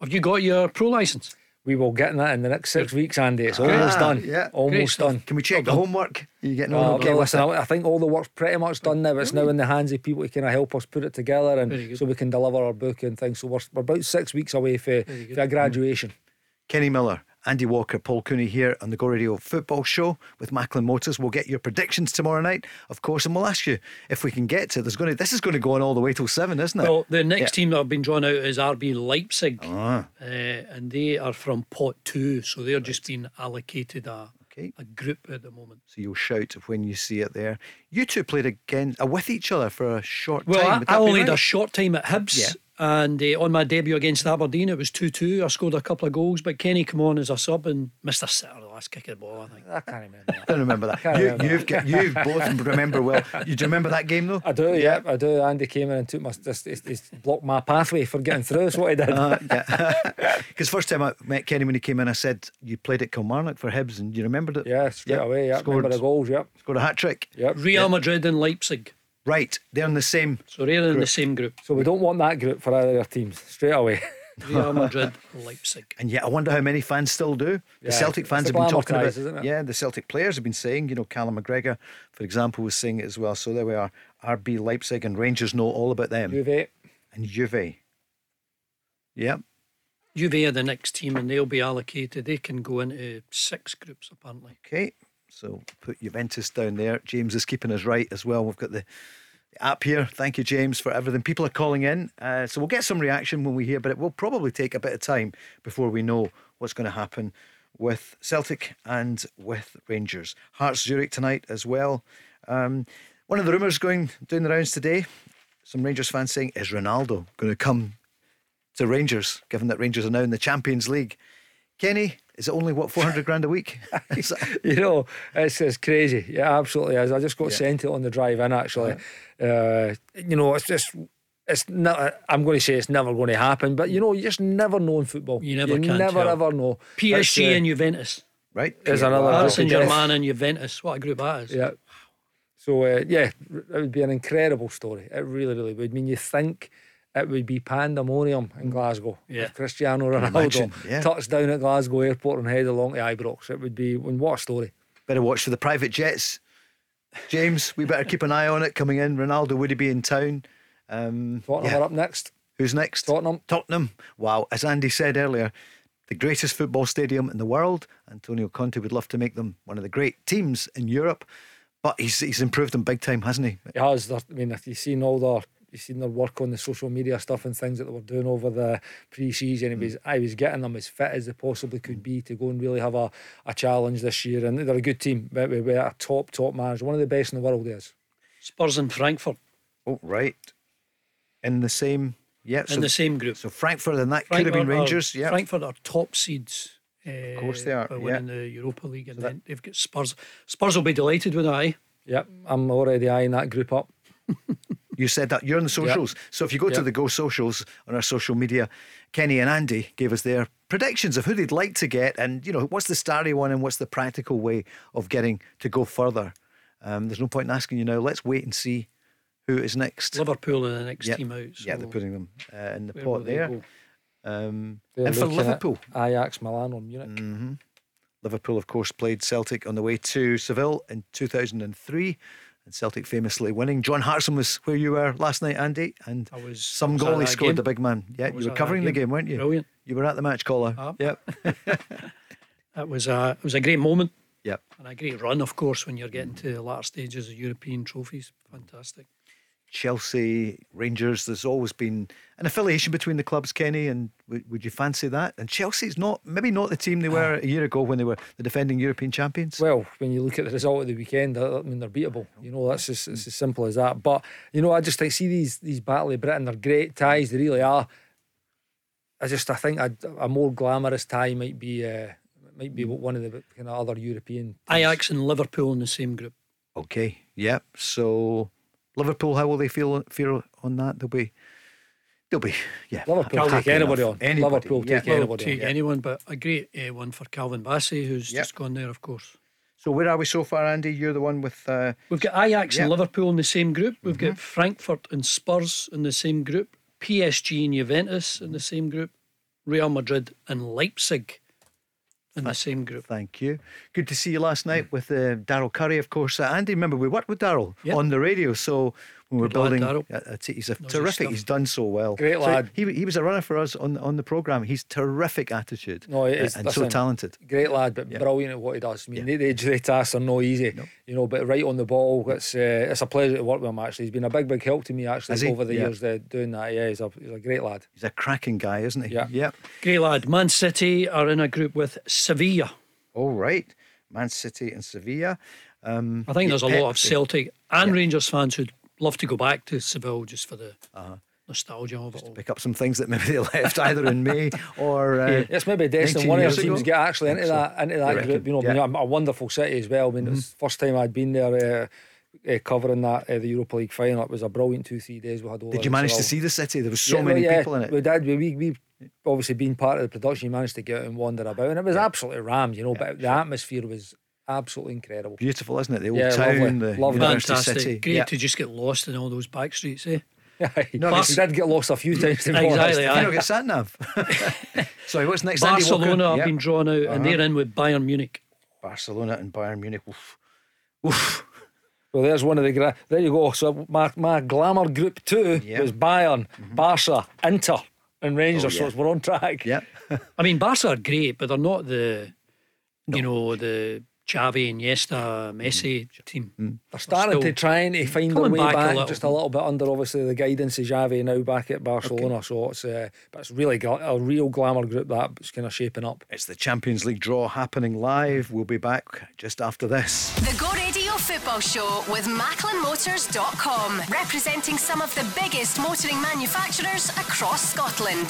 Have you got your pro license? We will get in that in the next six weeks, Andy. It's almost Ah, done. yeah. Almost stuff. done. Can we check the homework? Are you getting on Uh, okay okay, listen, it? I I think all the work's pretty much done now. It's now in the hands of people who can help us put it together and so we can deliver our book and things. So we're, we're about six weeks away for, for a graduation. Kenny Miller, Andy Walker, Paul Cooney here on the Go Radio Football Show with Macklin Motors. We'll get your predictions tomorrow night, of course, and we'll ask you if we can get to. There's going to this is going to go on all the way till seven, isn't it? Well, the next Yeah. team that have been drawn out is RB Leipzig, Ah. uh, and they are from pot two, so they're just been allocated a, Okay. a group at the moment. So you'll shout when you see it there. You two played again uh, with each other for a short Well, time. I, I be only had a short time at Hibs. Yeah. And uh, on my debut against Aberdeen, it was 2 2. I scored a couple of goals, but Kenny come on as a sub and missed a sitter the last kick of the ball, I think. I can't remember. I don't remember that. You, remember. you've got, you both remember well. You do you remember that game though? I do, yeah, I do. Andy came in and took my just he's, he's blocked my pathway for getting through. That's what he did. Uh, yeah. Because first time I met Kenny when he came in, I said you played at Kilmarnock for Hibs, and you remembered it. yeah, straight Yep. away. Yeah, Scored, remember the goals. Yep, scored a hat trick. yep. Real Madrid and Leipzig. Right, they're in the same. So they're in the same group. So we don't want that group for either teams straight away. Real Madrid, Leipzig. And yet, I wonder how many fans still do. The Yeah, Celtic fans the have been glamour talking about. ties, isn't it? Yeah, the Celtic players have been saying. You know, Callum McGregor, for example, was saying it as well. So there we are. RB Leipzig and Rangers know all about them. Juve. And Juve. Yep. Juve are the next team and they'll be allocated. They can go into six groups, apparently. Okay. So put Juventus down there. James is keeping us right as well. We've got the, app here. Thank you, James, for everything. People are calling in. Uh, so we'll get some reaction when we hear, but it will probably take a bit of time before we know what's going to happen with Celtic and with Rangers. Hearts Zurich tonight as well. Um, one of the rumours going doing the rounds today, some Rangers fans saying, is Ronaldo going to come to Rangers, given that Rangers are now in the Champions League? Kenny, is it only what four hundred grand a week? That- You know, it's, it's crazy. Yeah, absolutely is. I just got sent it on the drive in. Actually, uh, you know, it's just. It's not. I'm going to say it's never going to happen, but you know, you just never know in football. You never can never tell. ever know. PSG uh, and Juventus. right? There's another Paris group Saint. Germain and Juventus. What a group that is. Yeah. So uh, yeah, it would be an incredible story. It really, really would. I mean, you think it would be pandemonium in Glasgow. Yeah. If Cristiano Ronaldo imagine, yeah. touched down at Glasgow Airport and headed along to Ibrox. It would be. and What a story! Better watch for the private jets. James, we better keep an eye on it coming in. Ronaldo, would he be in town? Um, Tottenham yeah. are up next. Who's next? Tottenham. Tottenham. Wow. As Andy said earlier, the greatest football stadium in the world. Antonio Conte would love to make them one of the great teams in Europe. But he's, he's improved them big time, hasn't he? He has. I mean, if you've seen all their, you've seen their work on the social media stuff and things that they were doing over the pre-season. It was, I was getting them as fit as they possibly could be to go and really have a, a challenge this year. And they're a good team. we're a top, top manager, one of the best in the world. Is. Spurs and Frankfurt Oh, right. In the same. Yeah. in the same group. So Frankfurt and that could have been Frankfurt are- Rangers. Yeah. Frankfurt are top seeds. Of course they are, For yeah. winning the Europa League, and then they've got Spurs. Spurs will be delighted with that. Eh? Yep, I'm already eyeing that group up. You said that you're on the socials. So if you go to the Go socials on our social media, Kenny and Andy gave us their predictions of who they'd like to get, and you know what's the starry one and what's the practical way of getting to go further. Um, there's no point in asking you now. Let's wait and see who is next. Liverpool are the next Yep. team out. So yeah, they're putting them uh, in the pot there. Um, and for Liverpool, Ajax, Milan, or Munich. Mm. Liverpool, of course, played Celtic on the way to Seville in 2003. And Celtic famously winning. John Hartson was where you were last night, Andy, and I was- some I was goal he scored, game. the big man. Yeah, you were covering the game. game, weren't you? Brilliant. You were at the match caller. Ah. Yep. That was a it was a great moment yep. and a great run, of course, when you're getting to the latter stages of European trophies. Fantastic. Chelsea, Rangers, there's always been an affiliation between the clubs, Kenny, and would, would you fancy that? And Chelsea's not, maybe not the team they were a year ago when they were the defending European champions. Well, when you look at the result of the weekend, I I mean they're beatable. You know that's just, it's as simple as that. But you know, I just I see these these Battle of Britain. They're great ties. They really are. I just I think a, a more glamorous tie might be uh, might be one of the kind of other European. Ajax and Liverpool in the same group. Okay, yep. So Liverpool, how will they feel feel on that? They'll be, they'll be, yeah. Liverpool happy take anybody enough. on. Anybody, Liverpool yeah. take Well, anybody take on. anyone, but a great uh, one for Calvin Bassey, who's Yep. just gone there, of course. So where are we so far, Andy? You're the one with. Uh, We've got Ajax Yeah. and Liverpool in the same group. We've Mm-hmm. got Frankfurt and Spurs in the same group. PSG and Juventus in the same group. Real Madrid and Leipzig in the same group. Thank you. Good to see you last night with uh, Daryl Curry, of course. Uh, Andy, remember we worked with Daryl Yep. on the radio, so when we're Good lad, building, Daryl. a, a t- he's a Knows terrific. He's done so well. Great So lad. he he was a runner for us on on the program. He's terrific attitude. No, it uh, is, and so talented. Great lad, but Yeah. brilliant at what he does. I mean, Yeah. the, the, the tasks are no easy, you know. But right on the ball, it's uh, it's a pleasure to work with him. Actually, he's been a big, big help to me actually over the Yeah. years uh, doing that. Yeah, he's a he's a great lad. He's a cracking guy, isn't he? Yeah. Yep. Great lad. Man City are in a group with Sevilla. All right. Man City and Sevilla. Um, I think there's a Pep- lot of Celtic and Rangers fans who'd love to go back to Seville just for the nostalgia of it all. pick up some things that maybe they left either in May or uh, It's maybe destined one of the teams ago. get actually into so. that into that You group. You know, Yeah. Mm-hmm. a, wonderful city as well. I mean, it was the first time I'd been there. Uh, uh, covering that uh, the Europa League final, it was a brilliant two three days. We had. all Did you manage to see the city? There was so Yeah, many well, yeah, people in it. We did. We, we, we obviously being part of the production, you managed to get out and wander about, and it was absolutely rammed, you know. but the atmosphere was absolutely incredible. Beautiful, isn't it? The old Yeah, town, lovely. the Lovely. university Fantastic. city. Great Yeah. to just get lost in all those back streets, eh? no, Bas- we did get lost a few times. To Exactly, honest. You don't get sat nav. Sorry, what's next? Andy Walker? Barcelona have Yeah. been drawn out, and they're in with Bayern Munich. Barcelona and Bayern Munich. Oof. Oof. Well, there's one of the. Gra- there you go. So my, my glamour group two Yeah. was Bayern, Barca, Inter, and Rangers. Oh, So yeah. it's- we're on track. Yeah. I mean, Barca are great, but they're not the, you know, the Xavi, Iniesta, Messi team. They're starting Still to trying to find their way back back, a little. just a little bit under obviously the guidance of Xavi now back at Barcelona. So it's uh, but it's really gla- a real glamour group that's kind of shaping up. It's the Champions League draw happening live. We'll be back just after this. The Go Radio Football Show with MacklinMotors.com, representing some of the biggest motoring manufacturers across Scotland.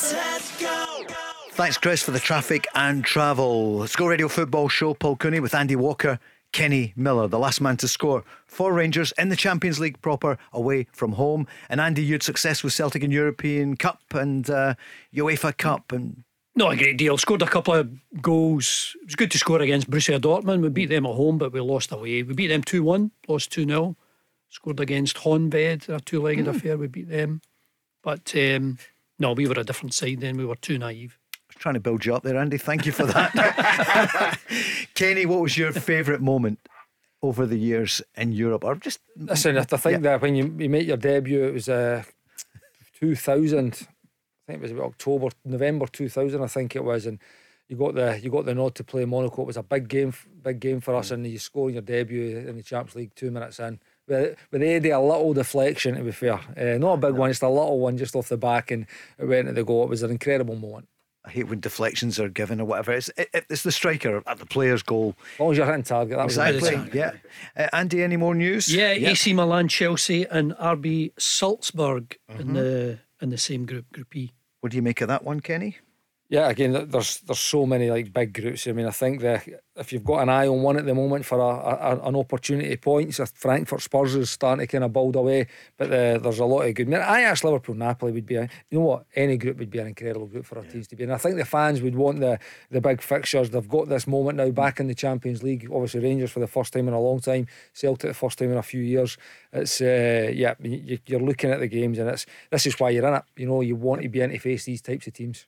Thanks, Chris, for the traffic and travel. Let's radio football show. Paul Cooney with Andy Walker, Kenny Miller, the last man to score for Rangers in the Champions League proper away from home. And Andy, you had success with Celtic in European Cup and uh, UEFA Cup and Not a great deal. Scored a couple of goals. It was good to score against Borussia Dortmund. We beat them at home, but we lost away. We beat them 2 1, lost 2 0. Scored against Honved, a two legged affair. We beat them. But um, no, we were a different side then. We were too naive. Trying to build you up there, Andy. Thank you for that. Kenny, what was your favourite moment over the years in Europe? Or just Listen, I think that when you, you make your debut, it was uh, 2000. I think it was about October, November 2000. I think it was, and you got the you got the nod to play Monaco. It was a big game, big game for us, and you score in your debut in the Champions League two minutes in. With, with Eddie, a little deflection to be fair, uh, not a big one, just a little one just off the back, and it went to the goal. It was an incredible moment. I hate when deflections are given or whatever. It's, it, it's the striker at the player's goal. As long as you're hitting target, that was Exactly. Yeah. Uh, Andy, any more news? Yeah, AC Milan, Chelsea, and RB Salzburg in the in the same group, Group E. What do you make of that one, Kenny? Yeah, again, there's there's so many like big groups. I mean, I think that if you've got an eye on one at the moment for a, a an opportunity points, Frankfurt Spurs is starting to kind of build away, but uh, there's a lot of good. I, mean, I asked Liverpool Napoli would be, a, you know what, any group would be an incredible group for our teams to be, and I think the fans would want the the big fixtures. They've got this moment now back in the Champions League. Obviously, Rangers for the first time in a long time, Celtic the first time in a few years. It's uh, yeah, you, you're looking at the games, and it's this is why you're in it. You know, you want to be in to face these types of teams.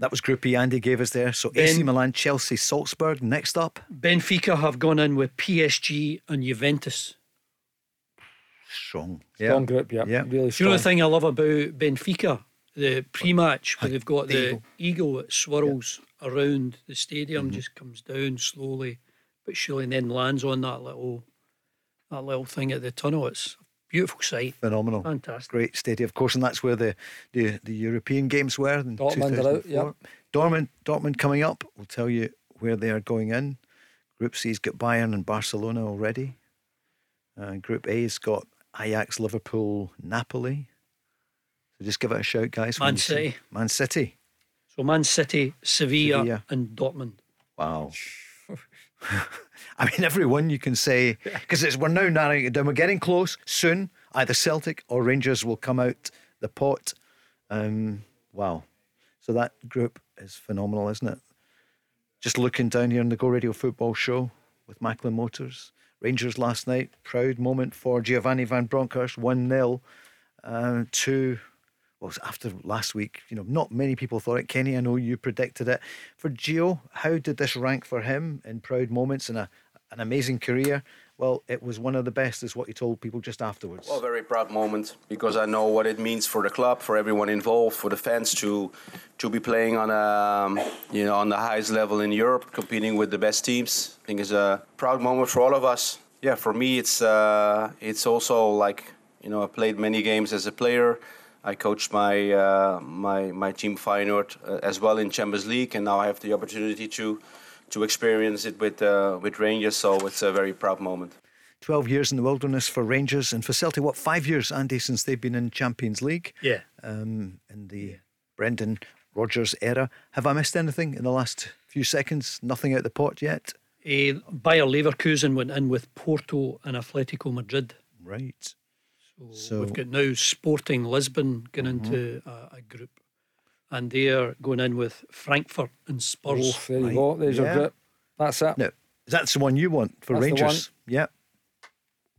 That was Group E Andy gave us there. So AC Milan, Chelsea, Salzburg. Next up, Benfica have gone in with PSG and Juventus. strong. Strong group, yeah, Yeah. really Do you know strong. the thing I love about Benfica? The pre-match where they've got the eagle. eagle, that swirls around the stadium, mm-hmm. just comes down slowly, but surely and then lands on that little that little thing at the tunnel. It's a beautiful sight. Phenomenal. Fantastic. Great stadium, of course, and that's where the, the, the European games were in Dortmund out, 2004. Dortmund, Dortmund coming up. We'll tell you where they are going in. Group C's got Bayern and Barcelona already. Uh, Group A's got Ajax, Liverpool, Napoli. So just give it a shout, guys. Man City. Man City. So Man City, Sevilla, Sevilla. and Dortmund. Wow. I mean, every one you can say because it's we're now narrowing it down. We're getting close. Soon, either Celtic or Rangers will come out the pot. Um, wow. So that group is phenomenal, isn't it? Just looking down here on the Go Radio Football Show with Macklin Motors. Rangers last night, proud moment for Giovanni Van Bronckhorst, 1 0 uh, to, well, after last week. You know, not many people thought it. Kenny, I know you predicted it. For Gio, how did this rank for him in proud moments and a, an amazing career? Well, it was one of the best, is what he told people just afterwards. Well, very proud moment because I know what it means for the club, for everyone involved, for the fans to to be playing on um, you know on the highest level in Europe, competing with the best teams. I think it's a proud moment for all of us. Yeah, for me, it's uh, it's also like you know I played many games as a player. I coached my uh, my my team Feyenoord uh, as well in Champions League, and now I have the opportunity to to experience it with uh, with Rangers. So it's a very proud moment. 12 years in the wilderness for Rangers and for Celtic. What, five years, Andy, since they've been in Champions League? Yeah. Um, in the Brendan Rodgers era. Have I missed anything in the last few seconds? Nothing out the pot yet? Uh, Bayer Leverkusen went in with Porto and Atletico Madrid. Right. So, So- we've got now Sporting Lisbon going mm-hmm. into a, a group, and they're going in with Frankfurt and Spurs. Oh, there you Right. go. There's Yeah. your group. That's it. Now, that's the one you want for That's the Rangers? Yeah.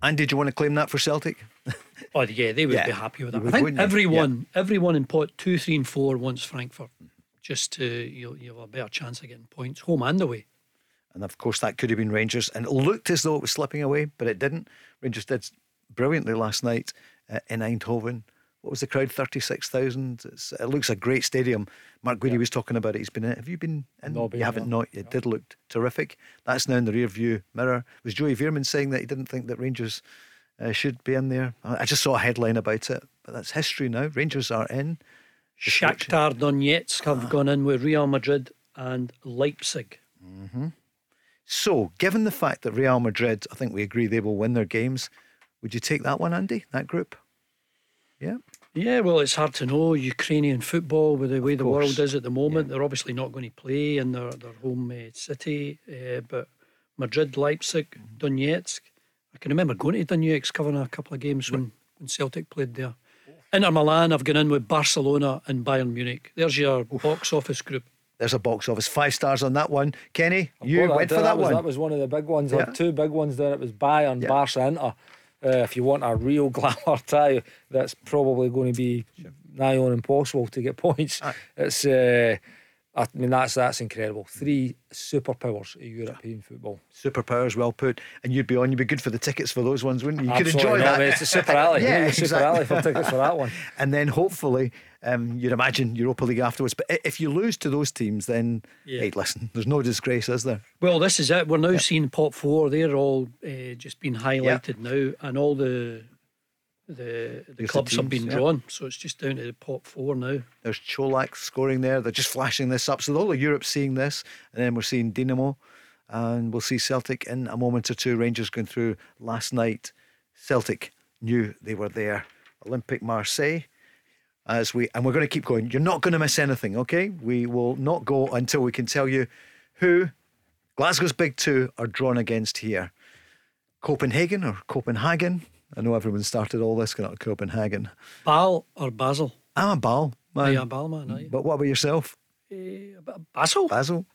And did you want to claim that for Celtic? Oh yeah, they would Yeah, be happy with that. would, I think wouldn't you? everyone, everyone in pot two, three, and four wants Frankfurt, just to you'll, you'll have a better chance of getting points, home and away. And of course, that could have been Rangers. And it looked as though it was slipping away, but it didn't. Rangers did brilliantly last night uh, in Eindhoven. What was the crowd? 36,000. It looks a great stadium. Mark Guidi was talking about it. He's been in. Have you been in? Not been, you haven't, no. not. It did look terrific. That's now in the rear view mirror. Was Joey Veerman saying that he didn't think that Rangers uh, should be in there? I just saw a headline about it, but that's history now. Rangers are in. Shakhtar Donetsk have gone in with Real Madrid and Leipzig. Mhm. So, given the fact that Real Madrid, I think we agree they will win their games, would you take that one, Andy? That group? Yeah. Yeah, well, it's hard to know Ukrainian football with the way the world is at the moment. They're obviously not going to play in their, their home uh, city, uh, but Madrid, Leipzig, Donetsk. I can remember going to Donetsk, covering a couple of games when, when Celtic played there. Inter Milan I've gone in with Barcelona and Bayern Munich. There's your box office group. There's a box office. Five stars on that one. Kenny, you Well, went for that, was, one. That was one of the big ones. There Yeah. were two big ones there. It was Bayern, Yeah. Barca, Inter. Uh, if you want a real glamour tie, that's probably going to be nigh on impossible to get points. It's, uh, I mean, that's that's incredible. Three superpowers of European football. Superpowers, well put. And you'd be on, you'd be good for the tickets for those ones, wouldn't you? You could Absolutely enjoy not, that. mate. It's a super alley. yeah, Maybe super exactly. alley for tickets for that one. And then hopefully, um, you'd imagine Europa League afterwards. But if you lose to those teams, then, Yeah. hey, listen, there's no disgrace, is there? Well, this is it. We're now seeing pot four. They're all uh, just being highlighted now, and all the the the the clubs have teams, been yeah. drawn. So it's just down to the pot four now. There's Colak scoring there. They're just flashing this up. So the whole of Europe's seeing this. And then we're seeing Dinamo. And we'll see Celtic in a moment or two. Rangers going through last night. Celtic knew they were there. Olympique Marseille. As we and we're going to keep going. You're not going to miss anything, okay? We will not go until we can tell you who Glasgow's big two are drawn against here. Copenhagen or Copenhagen. I know everyone started all this going to Copenhagen. Bal or Basel? I'm a Bal man. Yeah, Bal man. aye. But what about yourself? Eh, but Basel. Basil.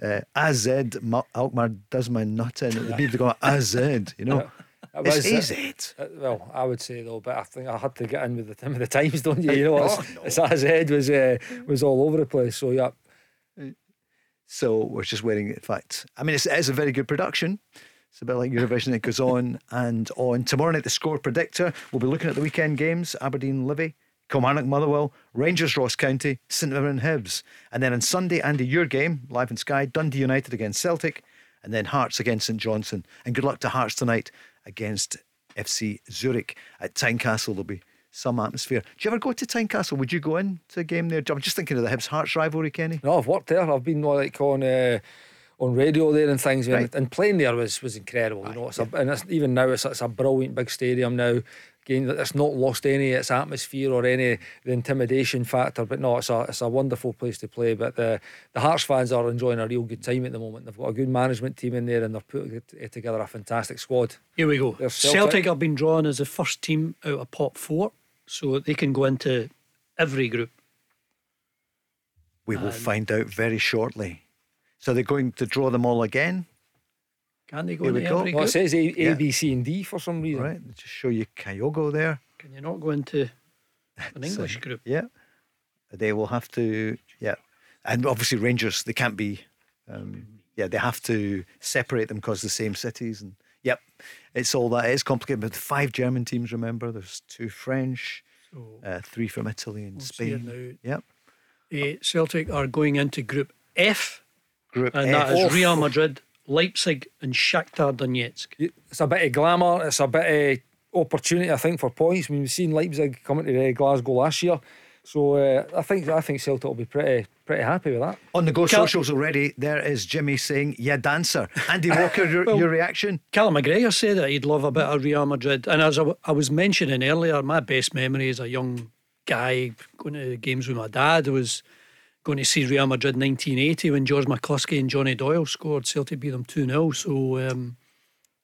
Uh, AZ, Ma- Alkmaar does my nut in. It'd be going AZ, you know. It It's was, uh, AZ. Uh, well, I would say though, but I think I had to get in with the time of the times, don't you? You know, Oh, it's, no. it's as head was uh, was all over the place. So yeah, So we're just waiting. In fact, I mean, it's, it is a very good production. It's a bit like Eurovision. It goes on and on. Tomorrow night, the score predictor. We'll be looking at the weekend games Aberdeen, Livi, Kilmarnock, Motherwell, Rangers, Ross County, St Mirren, Hibs. And then on Sunday, Andy, your game, live in Sky, Dundee United against Celtic, and then Hearts against St Johnstone. And good luck to Hearts tonight against FC Zurich at Tynecastle. There'll be some atmosphere. Do you ever go to Tynecastle? Would you go in to a game there? I'm just thinking of the Hibs Hearts rivalry, Kenny. no, I've worked there. I've been like on uh, on radio there and things, Right. and playing there was was incredible. You know, it's a, and it's, even now it's, it's a brilliant big stadium now. Again, it's not lost any of its atmosphere or any the intimidation factor, but no, it's a it's a wonderful place to play. But the the Hearts fans are enjoying a real good time at the moment. They've got a good management team in there, and they're putting together a fantastic squad. Here we go. Celtic. Celtic. have been drawn as the first team out of pot four, so they can go into every group. We will find out very shortly. So they're going to draw them all again, Can they go Here we go. every Well, it says A, A, Yeah. B, C, and D for some reason. right? Let's just show you Kyogo there. Can you not go into an English group? Yeah, they will have to. Yeah, and obviously Rangers they can't be. Um, yeah, they have to separate them because the same cities and. Yep, it's all that. It is complicated, but five German teams. Remember, there's two French, So uh, three from Italy and we'll see Spain. now. Yep, Eh, Celtic are going into Group F, Group and F. that is Real Madrid, Leipzig, and Shakhtar Donetsk. It's a bit of glamour. It's a bit of opportunity, I think, for points. I mean, we've seen Leipzig coming to uh, Glasgow last year, so uh, I think I think Celtic will be pretty pretty happy with that. On the Go Cal- socials already, there is Jimmy saying, yeah, dancer. Andy Walker, your, Well- your reaction? Callum McGregor said that he'd love a bit of Real Madrid. And as I was mentioning earlier, my best memory as a young guy going to games with my dad was going to see Real Madrid 1980 when George McCluskey and Johnny Doyle scored. Celtic beat them 2 0. So um,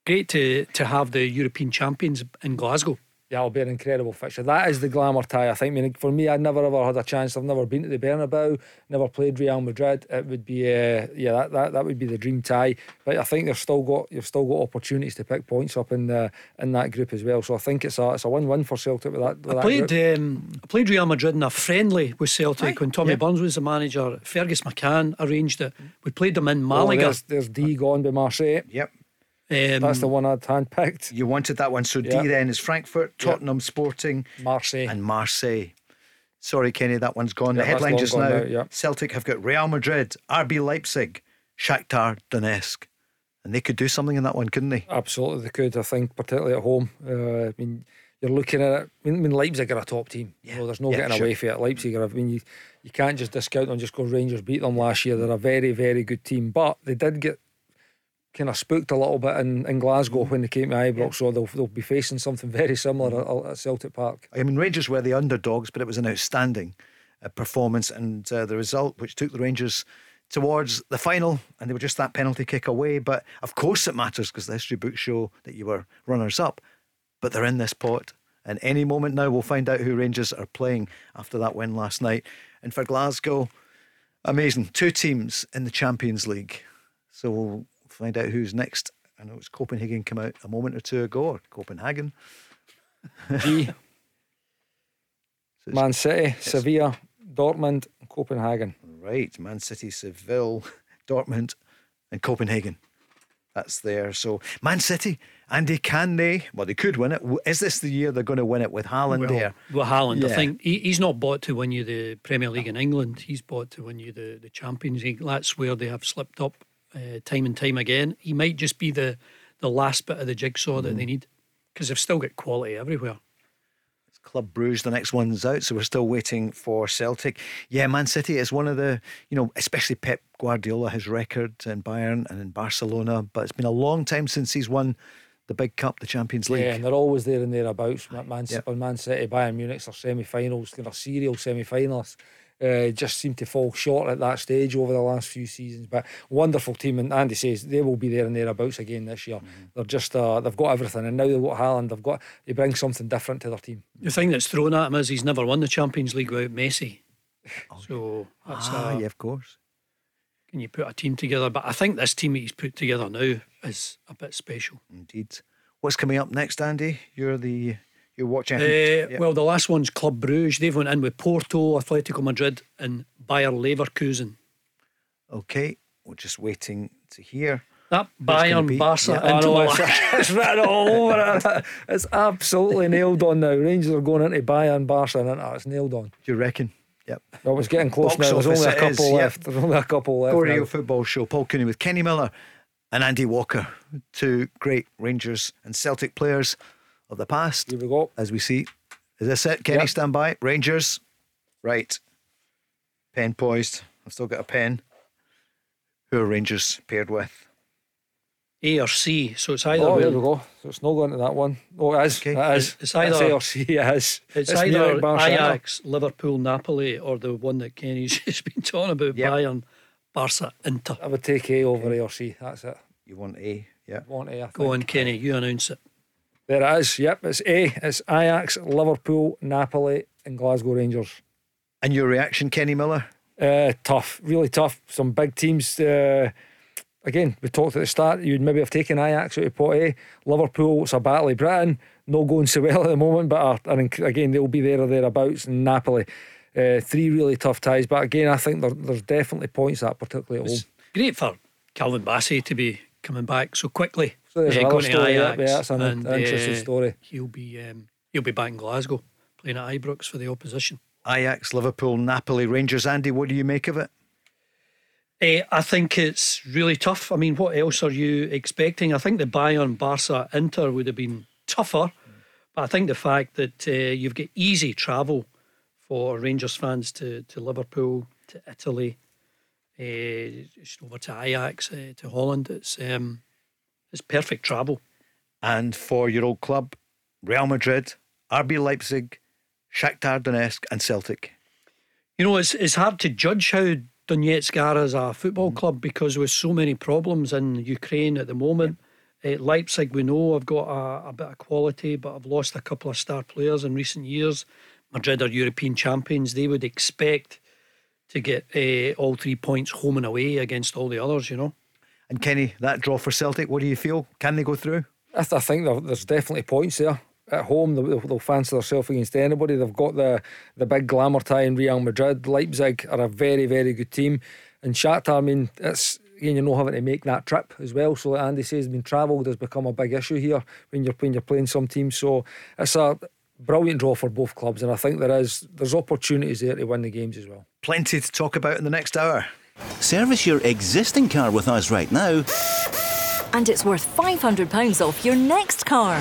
great to, to have the European champions in Glasgow. Yeah, it'll be an incredible fixture. That is the glamour tie. I think. I mean, for me, I'd never ever had a chance. I've never been to the Bernabeu, never played Real Madrid. It would be, uh, yeah, that, that that would be the dream tie. But I think they've still got you've still got opportunities to pick points up in the in that group as well. So I think it's a it's a win win for Celtic with that. With I that played group. um, I played Real Madrid in a friendly with Celtic when Tommy Burns was the manager. Fergus McCann arranged it. We played them in Oh, Malaga. there's, there's D gone by Marseille. Yep. Um, That's the one I'd handpicked. You wanted that one. So Yeah. D then is Frankfurt, Tottenham Sporting, Marseille. and Marseille. Sorry, Kenny, that one's gone. Yeah, the headline just now now, yeah. Celtic have got Real Madrid, RB Leipzig, Shakhtar Donetsk. And they could do something in that one, couldn't they? Absolutely, they could. I think, particularly at home. Uh, I mean, you're looking at it. I mean, Leipzig are a top team. You know, there's no Yeah, getting sure. away from it. Leipzig are. I mean, you, you can't just discount them and just go Rangers beat them last year. They're a very, very good team, but they did get kind of spooked a little bit in, in Glasgow when they came to Ibrox. So they'll they'll be facing something very similar at, at Celtic Park. I mean, Rangers were the underdogs, but it was an outstanding uh, performance, and uh, the result which took the Rangers towards the final, and they were just that penalty kick away. But of course, it matters because the history books show that you were runners up, but they're in this pot. And any moment now, we'll find out who Rangers are playing after that win last night. And for Glasgow, amazing. Two teams in the Champions League. So find out who's next. I know it's Copenhagen come out a moment or two ago, or Copenhagen. G. Man City, Sevilla, Dortmund, Copenhagen. Right, Man City, Seville, Dortmund, and Copenhagen. That's there. So Man City, Andy, can they? Well, they could win it. Is this the year they're going to win it with Haaland well, there? With Haaland, I think he, he's not bought to win you the Premier League in England. He's bought to win you the, the Champions League. That's where they have slipped up uh, time and time again. He might just be the, the last bit of the jigsaw that Mm. they need because they've still got quality everywhere. It's Club Bruges, the next one's out, so we're still waiting for Celtic. Yeah, Man City is one of the, you know, especially Pep Guardiola, his record in Bayern and in Barcelona, but it's been a long time since he's won the big cup, the Champions League. Yeah, and they're always there and thereabouts. Man, Man, Yep. Man City, Bayern Munich's are semi-finals, they're serial semi-finalists. Uh, just seem to fall short at that stage over the last few seasons. But wonderful team, and Andy says they will be there and thereabouts again this year. They're just uh, they've got everything, and now they've got Haaland. They've got they bring something different to their team. The thing that's thrown at him is he's never won the Champions League without Messi. So that's ah, uh, yeah, of course. can you put a team together? But I think this team that he's put together now is a bit special. Indeed. What's coming up next, Andy? You're the you're watching. Uh, Yeah. Well, the last one's Club Bruges. They've went in with Porto, Atletico Madrid, and Bayer Leverkusen. Okay, we're just waiting to hear. That Bayern, be- Barca, Yeah, I Inter know Milan. it's, it's written all over it. It's absolutely nailed on now. Rangers are going into Bayern, Barca, and Inter. It's nailed on. Do you reckon? Yep. Well, it's getting close Box now. There's only a couple is, yeah. left. There's only a couple left. Go now. Football Show. Paul Cooney with Kenny Miller and Andy Walker, two great Rangers and Celtic players of the past, Here we go. as we see. Is this it? Kenny, Yep. stand by. Rangers. Right. Pen poised. I've still got a pen. Who are Rangers paired with? A or C. So it's oh, either Oh, there we go. So it's not going to that one. Oh, it is. Okay. It is. It's- it's either- A or C. It is. It's, Munich, either Barca, Ajax, Liverpool, Napoli, or the one that Kenny's just been talking about, Yep. Bayern, Barca, Inter. I would take A over A or C. That's it. You want A? Yeah. Want A, I Go on. Kenny, you announce it. There it is. Yep, it's A. It's Ajax, Liverpool, Napoli, and Glasgow Rangers. And your reaction, Kenny Miller? Uh, tough, really tough. Some big teams. Uh, again, we talked at the start. You'd maybe have taken Ajax out of pot A. Liverpool, it's a battle of Britain. No going so well at the moment, but are, are again they'll be there or thereabouts. And Napoli, uh, three really tough ties. But again, I think there, there's definitely points that particularly at home. Great for Calvin Bassey to be coming back so quickly. So there's Uh, another going story, yeah, Ajax, that's an and, interesting uh, story. He'll be um, he'll be back in Glasgow playing at Ibrox for the opposition. Ajax, Liverpool, Napoli, Rangers. Andy, what do you make of it? Eh, I think it's really tough. I mean, what else are you expecting? I think the Bayern, Barca, Inter would have been tougher, but I think the fact that uh, you've got easy travel for Rangers fans to, to Liverpool, to Italy, uh, just over to Ajax, uh, to Holland. It's um, it's perfect travel. And for your old club, Real Madrid, RB Leipzig, Shakhtar Donetsk, and Celtic. You know, it's it's hard to judge how Donetsk are as a football Mm. club because with so many problems in Ukraine at the moment. Uh, Leipzig, we know, have got a, a bit of quality, but I've lost a couple of star players in recent years. Madrid are European champions. They would expect to get uh, all three points home and away against all the others, you know. And Kenny, that draw for Celtic, what do you feel? Can they go through? I, th- I think there's definitely points there. At home, they'll, they'll fancy themselves against anybody. They've got the the big glamour tie in Real Madrid. Leipzig are a very, very good team. And Shakhtar, I mean, it's again, you know, having to make that trip as well. So, like Andy says, being travelled has become a big issue here when you're when you're playing some teams. So, it's a brilliant draw for both clubs, and I think there is there's opportunities there to win the games as well. Plenty to talk about in the next hour. Service your existing car with us right now. And it's worth £500 off your next car.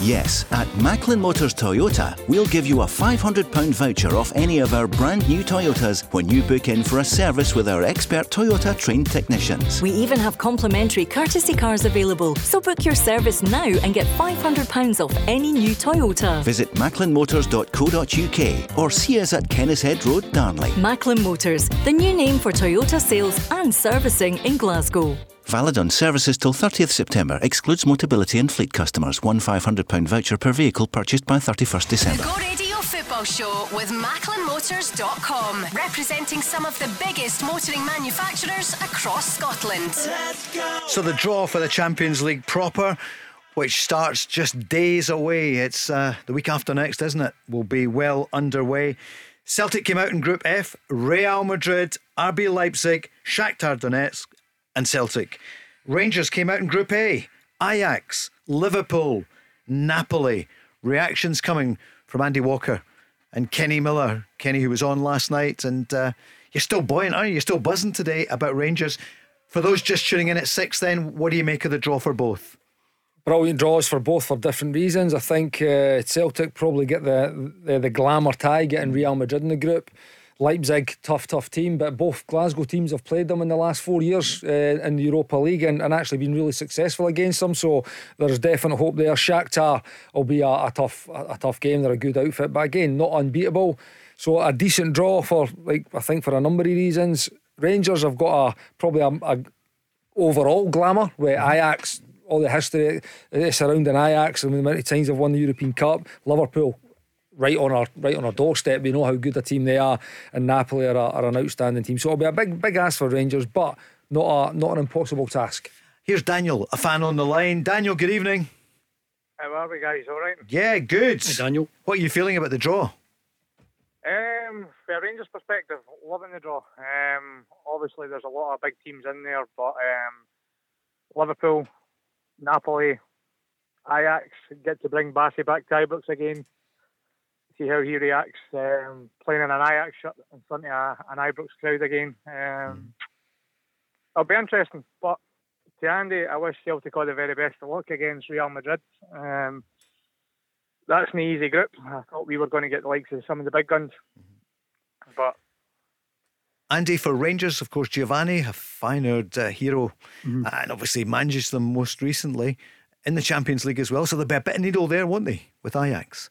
Yes, at Macklin Motors Toyota, we'll give you a £500 voucher off any of our brand new Toyotas when you book in for a service with our expert Toyota trained technicians. We even have complimentary courtesy cars available, so book your service now and get £500 off any new Toyota. Visit macklinmotors.co.uk or see us at Kennishead Road, Darnley. Macklin Motors, the new name for Toyota sales and servicing in Glasgow. Valid on services till 30th September. Excludes Motability and fleet customers. One £500 voucher per vehicle purchased by 31st The December. Go Radio Football Show with MacklinMotors.com, representing some of the biggest motoring manufacturers across Scotland. So the draw for the Champions League proper, which starts just days away. It's uh, the week after next, isn't it? Will be well underway. Celtic came out in Group F. Real Madrid, RB Leipzig, Shakhtar Donetsk, and Celtic. Rangers came out in Group A. Ajax, Liverpool, Napoli. Reactions coming from Andy Walker and Kenny Miller. Kenny, who was on last night, and uh, you're still buoyant, aren't you? You're still buzzing today about Rangers. For those just tuning in at six, then what do you make of the draw for both? brilliant draws for both for different reasons. I think uh, Celtic probably get the, the the glamour tie, getting Real Madrid in the group. Leipzig, tough, tough team, but both Glasgow teams have played them in the last four years uh, in the Europa League and, and actually been really successful against them. So there's definite hope there. Shakhtar will be a, a tough, a, a tough game. They're a good outfit, but again, not unbeatable. So a decent draw for, like I think, for a number of reasons. Rangers have got a probably a, a overall glamour with Ajax, all the history uh, surrounding Ajax and the amount of times they've won the European Cup. Liverpool, right on our right on our doorstep. We know how good a team they are, and Napoli are, a, are an outstanding team. So it'll be a big big ask for Rangers, but not a not an impossible task. Here's Daniel, a fan on the line. Daniel, good evening. How are we, guys? All right. Yeah, good. Hey, Daniel. What are you feeling about the draw? Um, from a Rangers perspective, loving the draw. Um, obviously there's a lot of big teams in there, but um, Liverpool, Napoli, Ajax get to bring Bassey back to Ibrox again. See how he reacts um, playing in an Ajax shirt in front of a, an Ibrox crowd again. Um, it'll be interesting, but to Andy, I wish Celtic all the very best of luck against Real Madrid. Um, that's an easy group. I thought we were going to get the likes of some of the big guns, but Andy, for Rangers, of course, Giovanni, a Feyenoord uh, hero, and obviously managed them most recently in the Champions League as well. So there'll be a bit of needle there, won't they, with Ajax?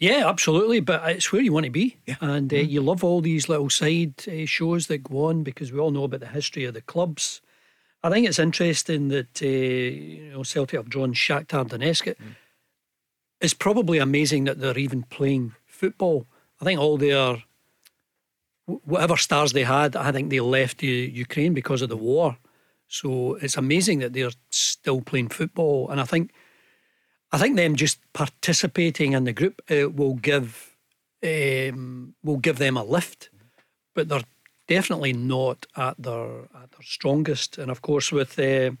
Yeah, absolutely. But it's where you want to be. And uh, you love all these little side uh, shows that go on because we all know about the history of the clubs. I think it's interesting that uh, you know Celtic have drawn Shakhtar Donetsk. It's probably amazing that they're even playing football. I think all their whatever stars they had, I think they left Ukraine because of the war. So it's amazing that they're still playing football. And I think I think them just participating in the group uh, will give um, will give them a lift, but they're definitely not at their at their strongest. And of course, with uh,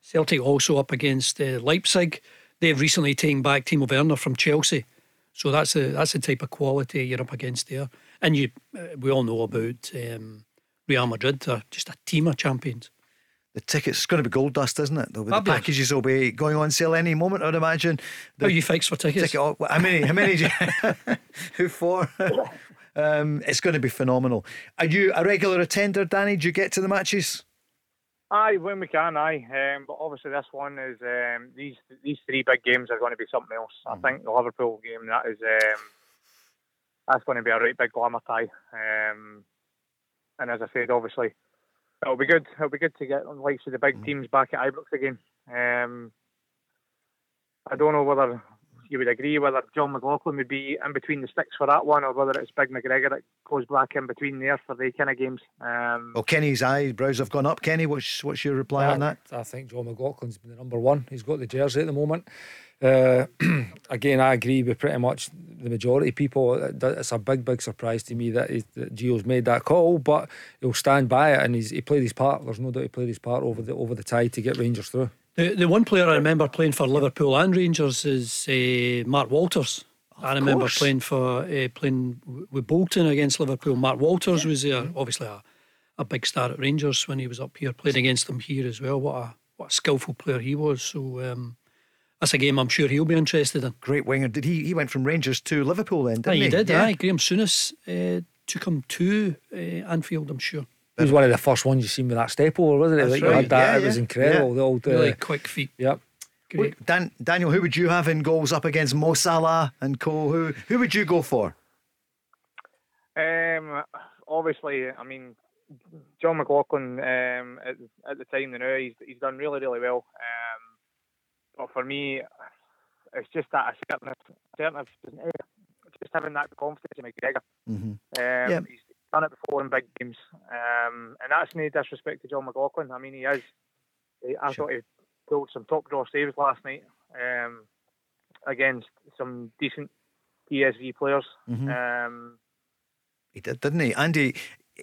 Celtic also up against uh, Leipzig, they've recently taken back Timo Werner from Chelsea, so that's a that's the type of quality you're up against there. And you, uh, we all know about um, Real Madrid. They're just a team of champions. The tickets, it's going to be gold dust, isn't it? There'll the packages will be going on sale any moment, I'd imagine. The How you fix for tickets? ticket, how many? How many? do you- Who for? Um, it's going to be phenomenal. Are you a regular attender, Danny? Do you get to the matches? Aye, when we can, aye. Um, but obviously, this one is um, these these three big games are going to be something else. I think the Liverpool game that is um, that's going to be a right big glamour tie. Um, and as I said, obviously, it'll be good. It'll be good to get the likes of the big teams back at Ibrox again. Um, I don't know whether you would agree whether Jon McLaughlin would be in between the sticks for that one, or whether it's Big McGregor that goes back in between there for the kind of games. Um, Well, Kenny's eyebrows have gone up. Kenny, what's what's your reply on that? I think Jon McLaughlin's been the number one. He's got the jersey at the moment. Uh, again, I agree with pretty much the majority of people. It's a big, big surprise to me that, he, that Gio's made that call, but he'll stand by it and he's, he played his part. There's no doubt he played his part over the over the tie to get Rangers through. The, the one player I remember playing for Liverpool and Rangers is uh, Mark Walters. I remember course. playing for uh, playing with Bolton against Liverpool. Mark Walters was there, obviously a, a big star at Rangers when he was up here. Played against them here as well. What a what a skillful player he was. So um, that's a game I'm sure he'll be interested in. Great winger. Did he? He went from Rangers to Liverpool then, didn't Aye, he? he did. Yeah. Aye, Graeme Souness uh, took him to uh, Anfield. I'm sure. He was one of the first ones you seen with that staple, wasn't it? That's Like you had that. Yeah, it was incredible. Yeah. The old, uh, Really quick feet. Yep. Wait, Dan, Daniel, who would you have in goals up against Mo Salah and Co? Who who would you go for? Um, obviously, I mean, Jon McLaughlin um, at, at the time now he's he's done really really well. Um, but for me, it's just that assertiveness, assertiveness, eh, just having that confidence in McGregor. Mm-hmm. Um, Yeah. He's done it before in big games, um, and that's no disrespect to Jon McLaughlin. I mean, he is. he- I thought he pulled some top draw saves last night um, against some decent PSV players. Mhm. Um, He did, didn't he? Andy,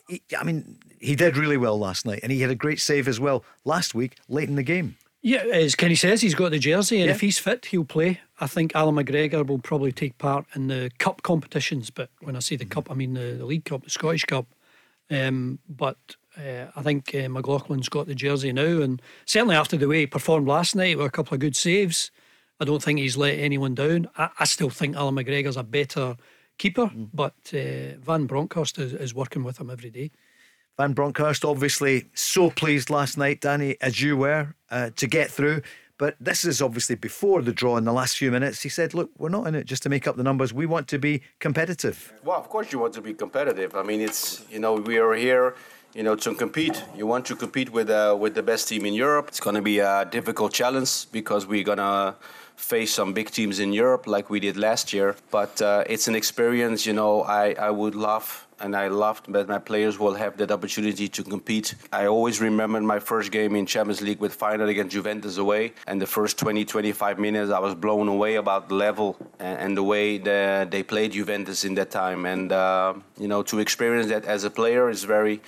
he, I mean, he did really well last night, and he had a great save as well last week, late in the game. Yeah, as Kenny says, he's got the jersey, and Yeah. if he's fit, he'll play. I think Allan McGregor will probably take part in the cup competitions, but when I say the cup, I mean the, the League Cup, the Scottish Cup. Um, but uh, I think uh, McLaughlin's got the jersey now, and certainly after the way he performed last night with a couple of good saves, I don't think he's let anyone down. I, I still think Allan McGregor's a better keeper, but uh, Van Bronckhorst is, is working with him every day. Van Bronckhorst, obviously, so pleased last night, Danny, as you were, uh, to get through. But this is obviously before the draw in the last few minutes. He said, Look, we're not in it just to make up the numbers. We want to be competitive. Well, of course you want to be competitive. I mean, it's you know we are here, you know, to compete. You want to compete with uh, with the best team in Europe. It's going to be a difficult challenge because we're gonna face some big teams in Europe like we did last year. But uh, it's an experience. You know, I I would love. And I loved that my players will have that opportunity to compete. I always remember my first game in Champions League with final against Juventus away. And the first 20, 25 minutes, I was blown away about the level and, the way the, they played Juventus in that time. And, uh, you know, to experience that as a player is very,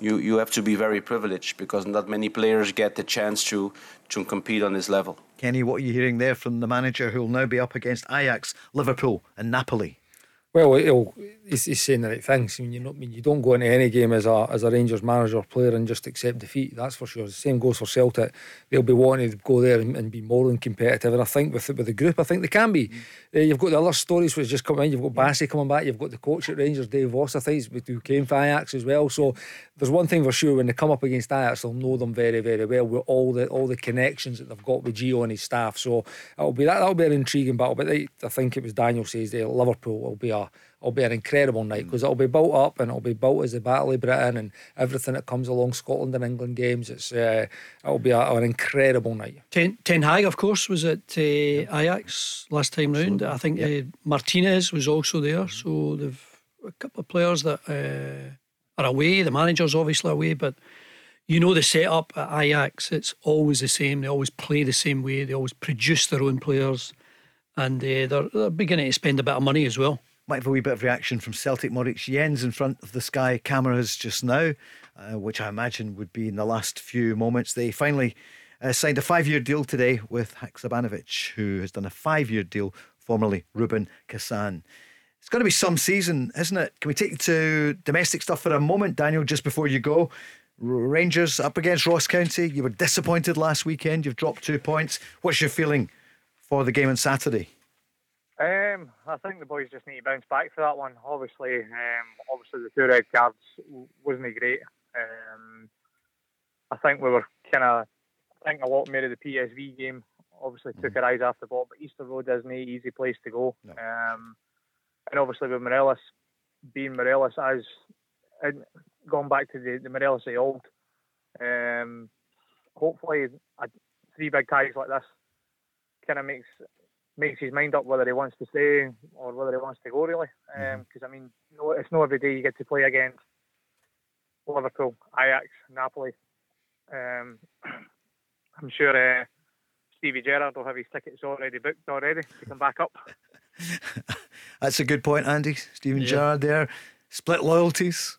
you, you have to be very privileged because not many players get the chance to, to compete on this level. Kenny, what are you hearing there from the manager who will now be up against Ajax, Liverpool, and Napoli? Well, he'll, he's, he's saying the right things. I mean, you know, I mean, you don't go into any game as a as a Rangers manager or player and just accept defeat. That's for sure. The same goes for Celtic. They'll be wanting to go there and, and be more than competitive. And I think with the- with the group, I think they can be. Uh, you've got the other stories which just come in. You've got Bassey coming back. You've got the coach at Rangers, Dave Vos. I think who came for Ajax as well. So there's one thing for sure: when they come up against Ajax, they'll know them very very well with all the all the connections that they've got with Gio and his staff. So it'll be that that'll be an intriguing battle. But I I think it was Daniel says there, Liverpool will be a it'll be an incredible night because it'll be built up and it'll be built as the Battle of Britain and everything that comes along Scotland and England games. It's uh, it'll be a, an incredible night. Ten, Ten Hag, of course, was at uh, Ajax last time round. I think uh, Martinez was also there. So they've a couple of players that uh, are away. The manager's obviously away, but you know the setup at Ajax. It's always the same. They always play the same way. They always produce their own players, and uh, they're, they're beginning to spend a bit of money as well. Might have a wee bit of reaction from Celtic Moritz Jenz in front of the Sky cameras just now, uh, which I imagine would be in the last few moments. They finally uh, signed a five year deal today with Haksabanovic, who has done a five year deal, formerly Rubin Kazan. It's going to be some season, isn't it? Can we take you to domestic stuff for a moment, Daniel, just before you go? Rangers up against Ross County. You were disappointed last weekend. You've dropped two points. What's your feeling for the game on Saturday? Um, I think the boys just need to bounce back for that one. Obviously, um, obviously the two red cards wasn't great. Um, I think we were kind of, I think a lot more of the PSV game obviously took our eyes off the ball, but Easter Road isn't an easy place to go. No. Um, and obviously with Morelos being Morelos as and gone back to the, the Morelos of the old. Um, hopefully, a, three big ties like this kind of makes makes his mind up whether he wants to stay or whether he wants to go. Really, because I mean, no, it's not every day you get to play against Liverpool, Ajax, Napoli. Um, I'm sure uh, Stevie Gerrard will have his tickets already booked already to come back up. That's a good point, Andy. Steven Yeah. Gerrard there. Split loyalties.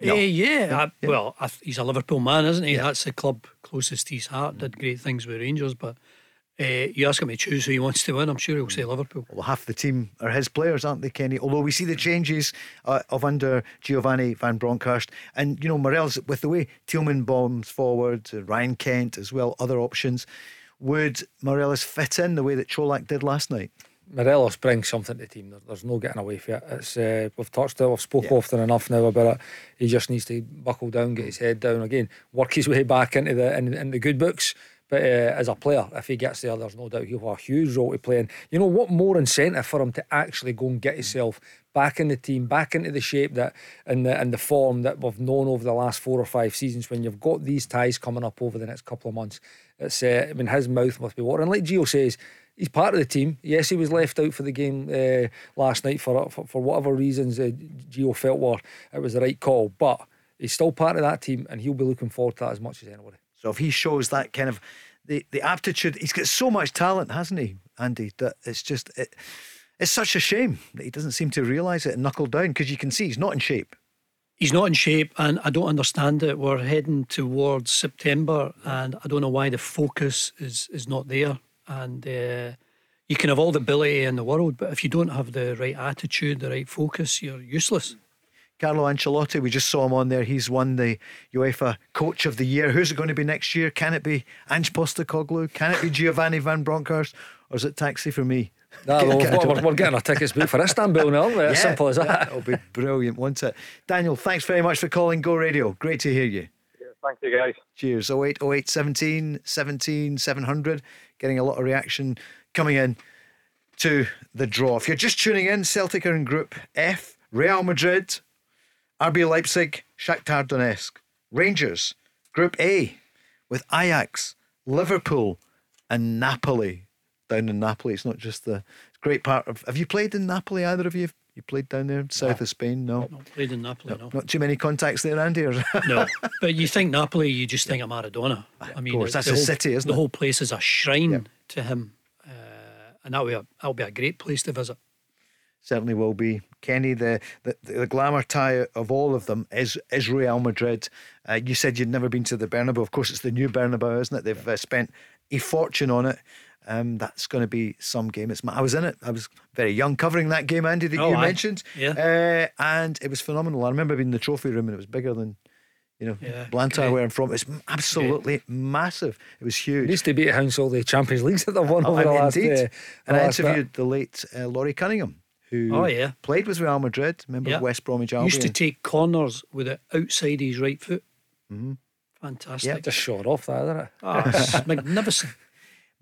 No. Eh, yeah, I- yeah. well, I, he's a Liverpool man, isn't he? That's the club closest to his heart. Did great things with Rangers, but uh, you ask him to choose who he wants to win. I'm sure he'll say Liverpool. Well, half the team are his players, aren't they, Kenny? Although we see the changes uh, of under Giovanni van Bronckhorst. And, you know, Morelos, with the way Tillman bombs forward, uh, Ryan Kent as well, other options, would Morelos fit in the way that Colak did last night? Morelos brings something to the team. There's no getting away from it. It's uh, we've touched it. We've spoke Yeah. often enough now about it. He just needs to buckle down, get his head down again, work his way back into the in, in the good books. But uh, as a player, if he gets there, there's no doubt he'll have a huge role to play. And you know what more incentive for him to actually go and get himself back in the team, back into the shape that and the and the form that we've known over the last four or five seasons. When you've got these ties coming up over the next couple of months, it's uh, I mean his mouth must be watering. Like Gio says, he's part of the team. Yes, he was left out for the game uh, last night for, for for whatever reasons uh, Gio felt were it was the right call, but he's still part of that team, and he'll be looking forward to that as much as anybody. So if he shows that kind of the, the aptitude, he's got so much talent, hasn't he, Andy? That it's just it, it's such a shame that he doesn't seem to realise it and knuckle down because you can see he's not in shape. He's not in shape, and I don't understand it. We're heading towards September, and I don't know why the focus is is not there. And uh, you can have all the ability in the world, but if you don't have the right attitude, the right focus, you're useless. Carlo Ancelotti, we just saw him on there. He's won the UEFA Coach of the Year. Who's it going to be next year? Can it be Ange Postecoglou? Can it be Giovanni Van Bronckhorst? Or is it taxi for me? Nah, Get- well, get- we're, we're- we're getting our tickets booked for Istanbul now, aren't we? As Yeah, simple as that. It'll be brilliant, won't it? Daniel, thanks very much for calling Go Radio. Great to hear you. Thank you, guys. Cheers. 08 08 17 17 700. Getting a lot of reaction coming in to the draw. If you're just tuning in, Celtic are in Group F, Real Madrid, RB Leipzig, Shakhtar Donetsk, Rangers, Group A, with Ajax, Liverpool, and Napoli. Down in Napoli, it's not just the great part of. Have you played in Napoli? Either of you? You played down there, south of Spain? No, Not played in Napoli, no. not too many contacts there, Andy. Or No, but you think Napoli, you just think of Maradona. I mean, course, the- that's the a whole- city, isn't the it? whole place is a shrine to him, uh, and that'll be a that'll be a great place to visit. certainly will be. Kenny, the, the, the glamour tie of all of them is, is Real Madrid. Uh, you said you'd never been to the Bernabeu. Of course, it's the new Bernabeu, isn't it? They've uh, spent a fortune on it. Um, that's going to be some game. It's I was in it. I was very young covering that game, Andy, that Oh, you aye. mentioned. Yeah. Uh, and it was phenomenal. I remember being in the trophy room and it was bigger than, you know, Yeah, Blantyre, where I'm from. It's absolutely massive. It was huge. Needs to beat Hounslow the Champions Leagues that they've won Oh, over the and last. indeed. Uh, and I bit. interviewed the late uh, Laurie Cunningham, who Oh, yeah. played with Real Madrid, member Yeah. of West Bromwich Albion. Used to take corners with it outside his right foot. Fantastic. Mm-hmm. Yeah. Just shot off that, isn't it? Ah, magnificent.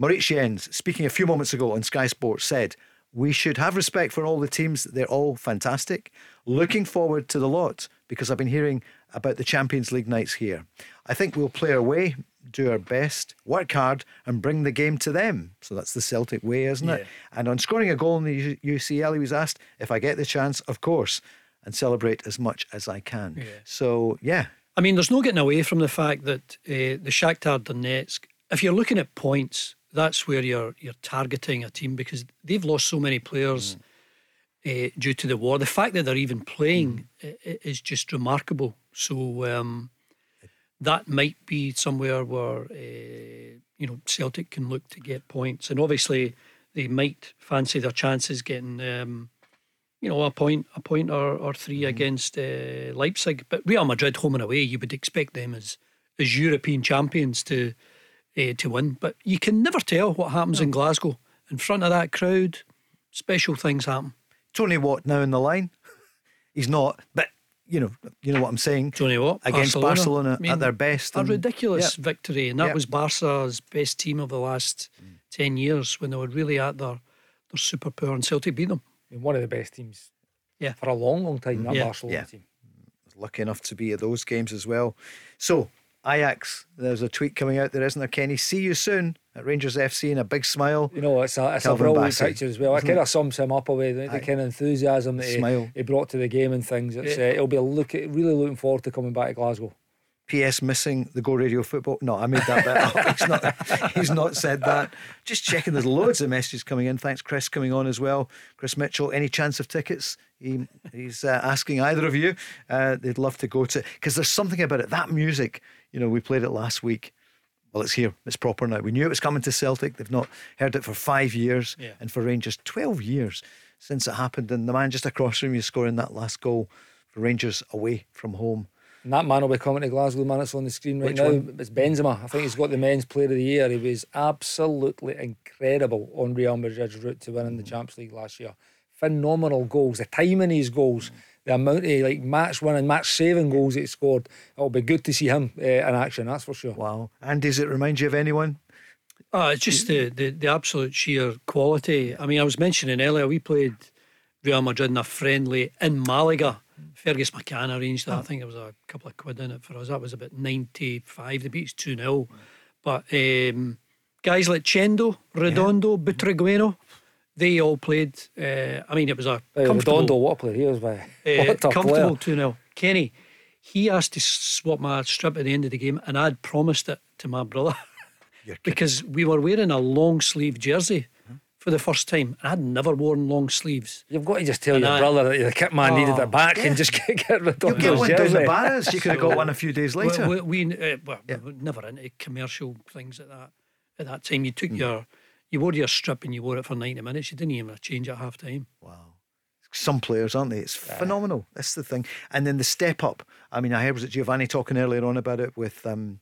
Moritz Jenz, speaking a few moments ago on Sky Sports, said, We should have respect for all the teams. They're all fantastic. Looking forward to the lot because I've been hearing about the Champions League nights here. I think we'll play our way, do our best, work hard, and bring the game to them. So that's the Celtic way, isn't it? And on scoring a goal in the UCL, he was asked, If I get the chance, of course, and celebrate as much as I can. So, yeah, I mean, there's no getting away from the fact that uh, the Shakhtar Donetsk, if you're looking at points, that's where you're you're targeting a team because they've lost so many players uh, due to the war. The fact that they're even playing i- is just remarkable. So um, that might be somewhere where uh, you know Celtic can look to get points, and obviously they might fancy their chances getting. Um, you know, a point, a point or, or 3 against uh, Leipzig. But Real Madrid, home and away, you would expect them as as European champions to uh, to win. But you can never tell what happens in Glasgow in front of that crowd. special things happen. Tony Watt now in the line. He's not, but you know, you know what I'm saying. Tony Watt against Barcelona, I mean, at their best. A ridiculous Yeah. victory, and that Yeah. was Barca's best team of the last ten years when they were really at their their superpower, and Celtic beat them. I mean, one of the best teams Yeah. for a long, long time, that Yeah. Barcelona Yeah. team. lucky enough to be at those games as well. So, Ajax, there's a tweet coming out there, isn't there, Kenny? See you soon at Rangers FC and a big smile. You know, it's a, it's a Calvin brilliant Bassey, picture as well. It isn't kind it? of sums him up away, the, the kind of enthusiasm that he, Smile. he brought to the game and things. It's, Yeah. uh, it'll be a look at, really looking forward to coming back to Glasgow. PS missing the Go Radio football. No, I made that bit up. He's not, he's not said that. Just checking, there's loads of messages coming in. Thanks, Chris, coming on as well. Chris Mitchell, any chance of tickets? He, he's uh, asking either of you. Uh, they'd love to go to, because there's something about it. That music, you know, we played it last week. Well, it's here. It's proper now. We knew it was coming to Celtic. They've not heard it for five years. Yeah. And for Rangers, 12 years since it happened. And the man just across from you scoring that last goal for Rangers away from home. And that man will be coming to Glasgow, man that's on the screen right Which now. one? It's Benzema. I think he's got the men's player of the year. He was absolutely incredible on Real Madrid's route to winning Mm. the Champions League last year. Phenomenal goals. The timing of his goals, the amount of like match winning, match saving goals that he scored. It'll be good to see him uh, in action, that's for sure. Wow. And does it remind you of anyone? Oh, it's just the, the, the absolute sheer quality. I mean, I was mentioning earlier, we played Real Madrid in a friendly in Malaga. Fergus McCann arranged that. I think there was a couple of quid in it for us. That was about 95. They beat us 2 0. But um, guys like Chendo, Redondo, Butragueno, they all played. Uh, I mean, it was a comfortable, Redondo, what a player he was by. uh, comfortable player. 2 0. Kenny, he asked to swap my strip at the end of the game, and I'd promised it to my brother because we were wearing a long sleeve jersey for the first time. and I'd never worn long sleeves. You've got to just tell And your I- brother that the kit man needed Oh, it back yeah. and just get, get rid You'll of get one down the jersey. Barras. You could have got one a few days later. We, we, we, uh, well, we were never into commercial things at that at that time. You took Hmm. your you wore your strip and you wore it for ninety minutes. You didn't even change at half time. Wow. Some players, aren't they? It's phenomenal. That's the thing. And then the step up. I mean, I heard was it Giovanni talking earlier on about it with um, Ju-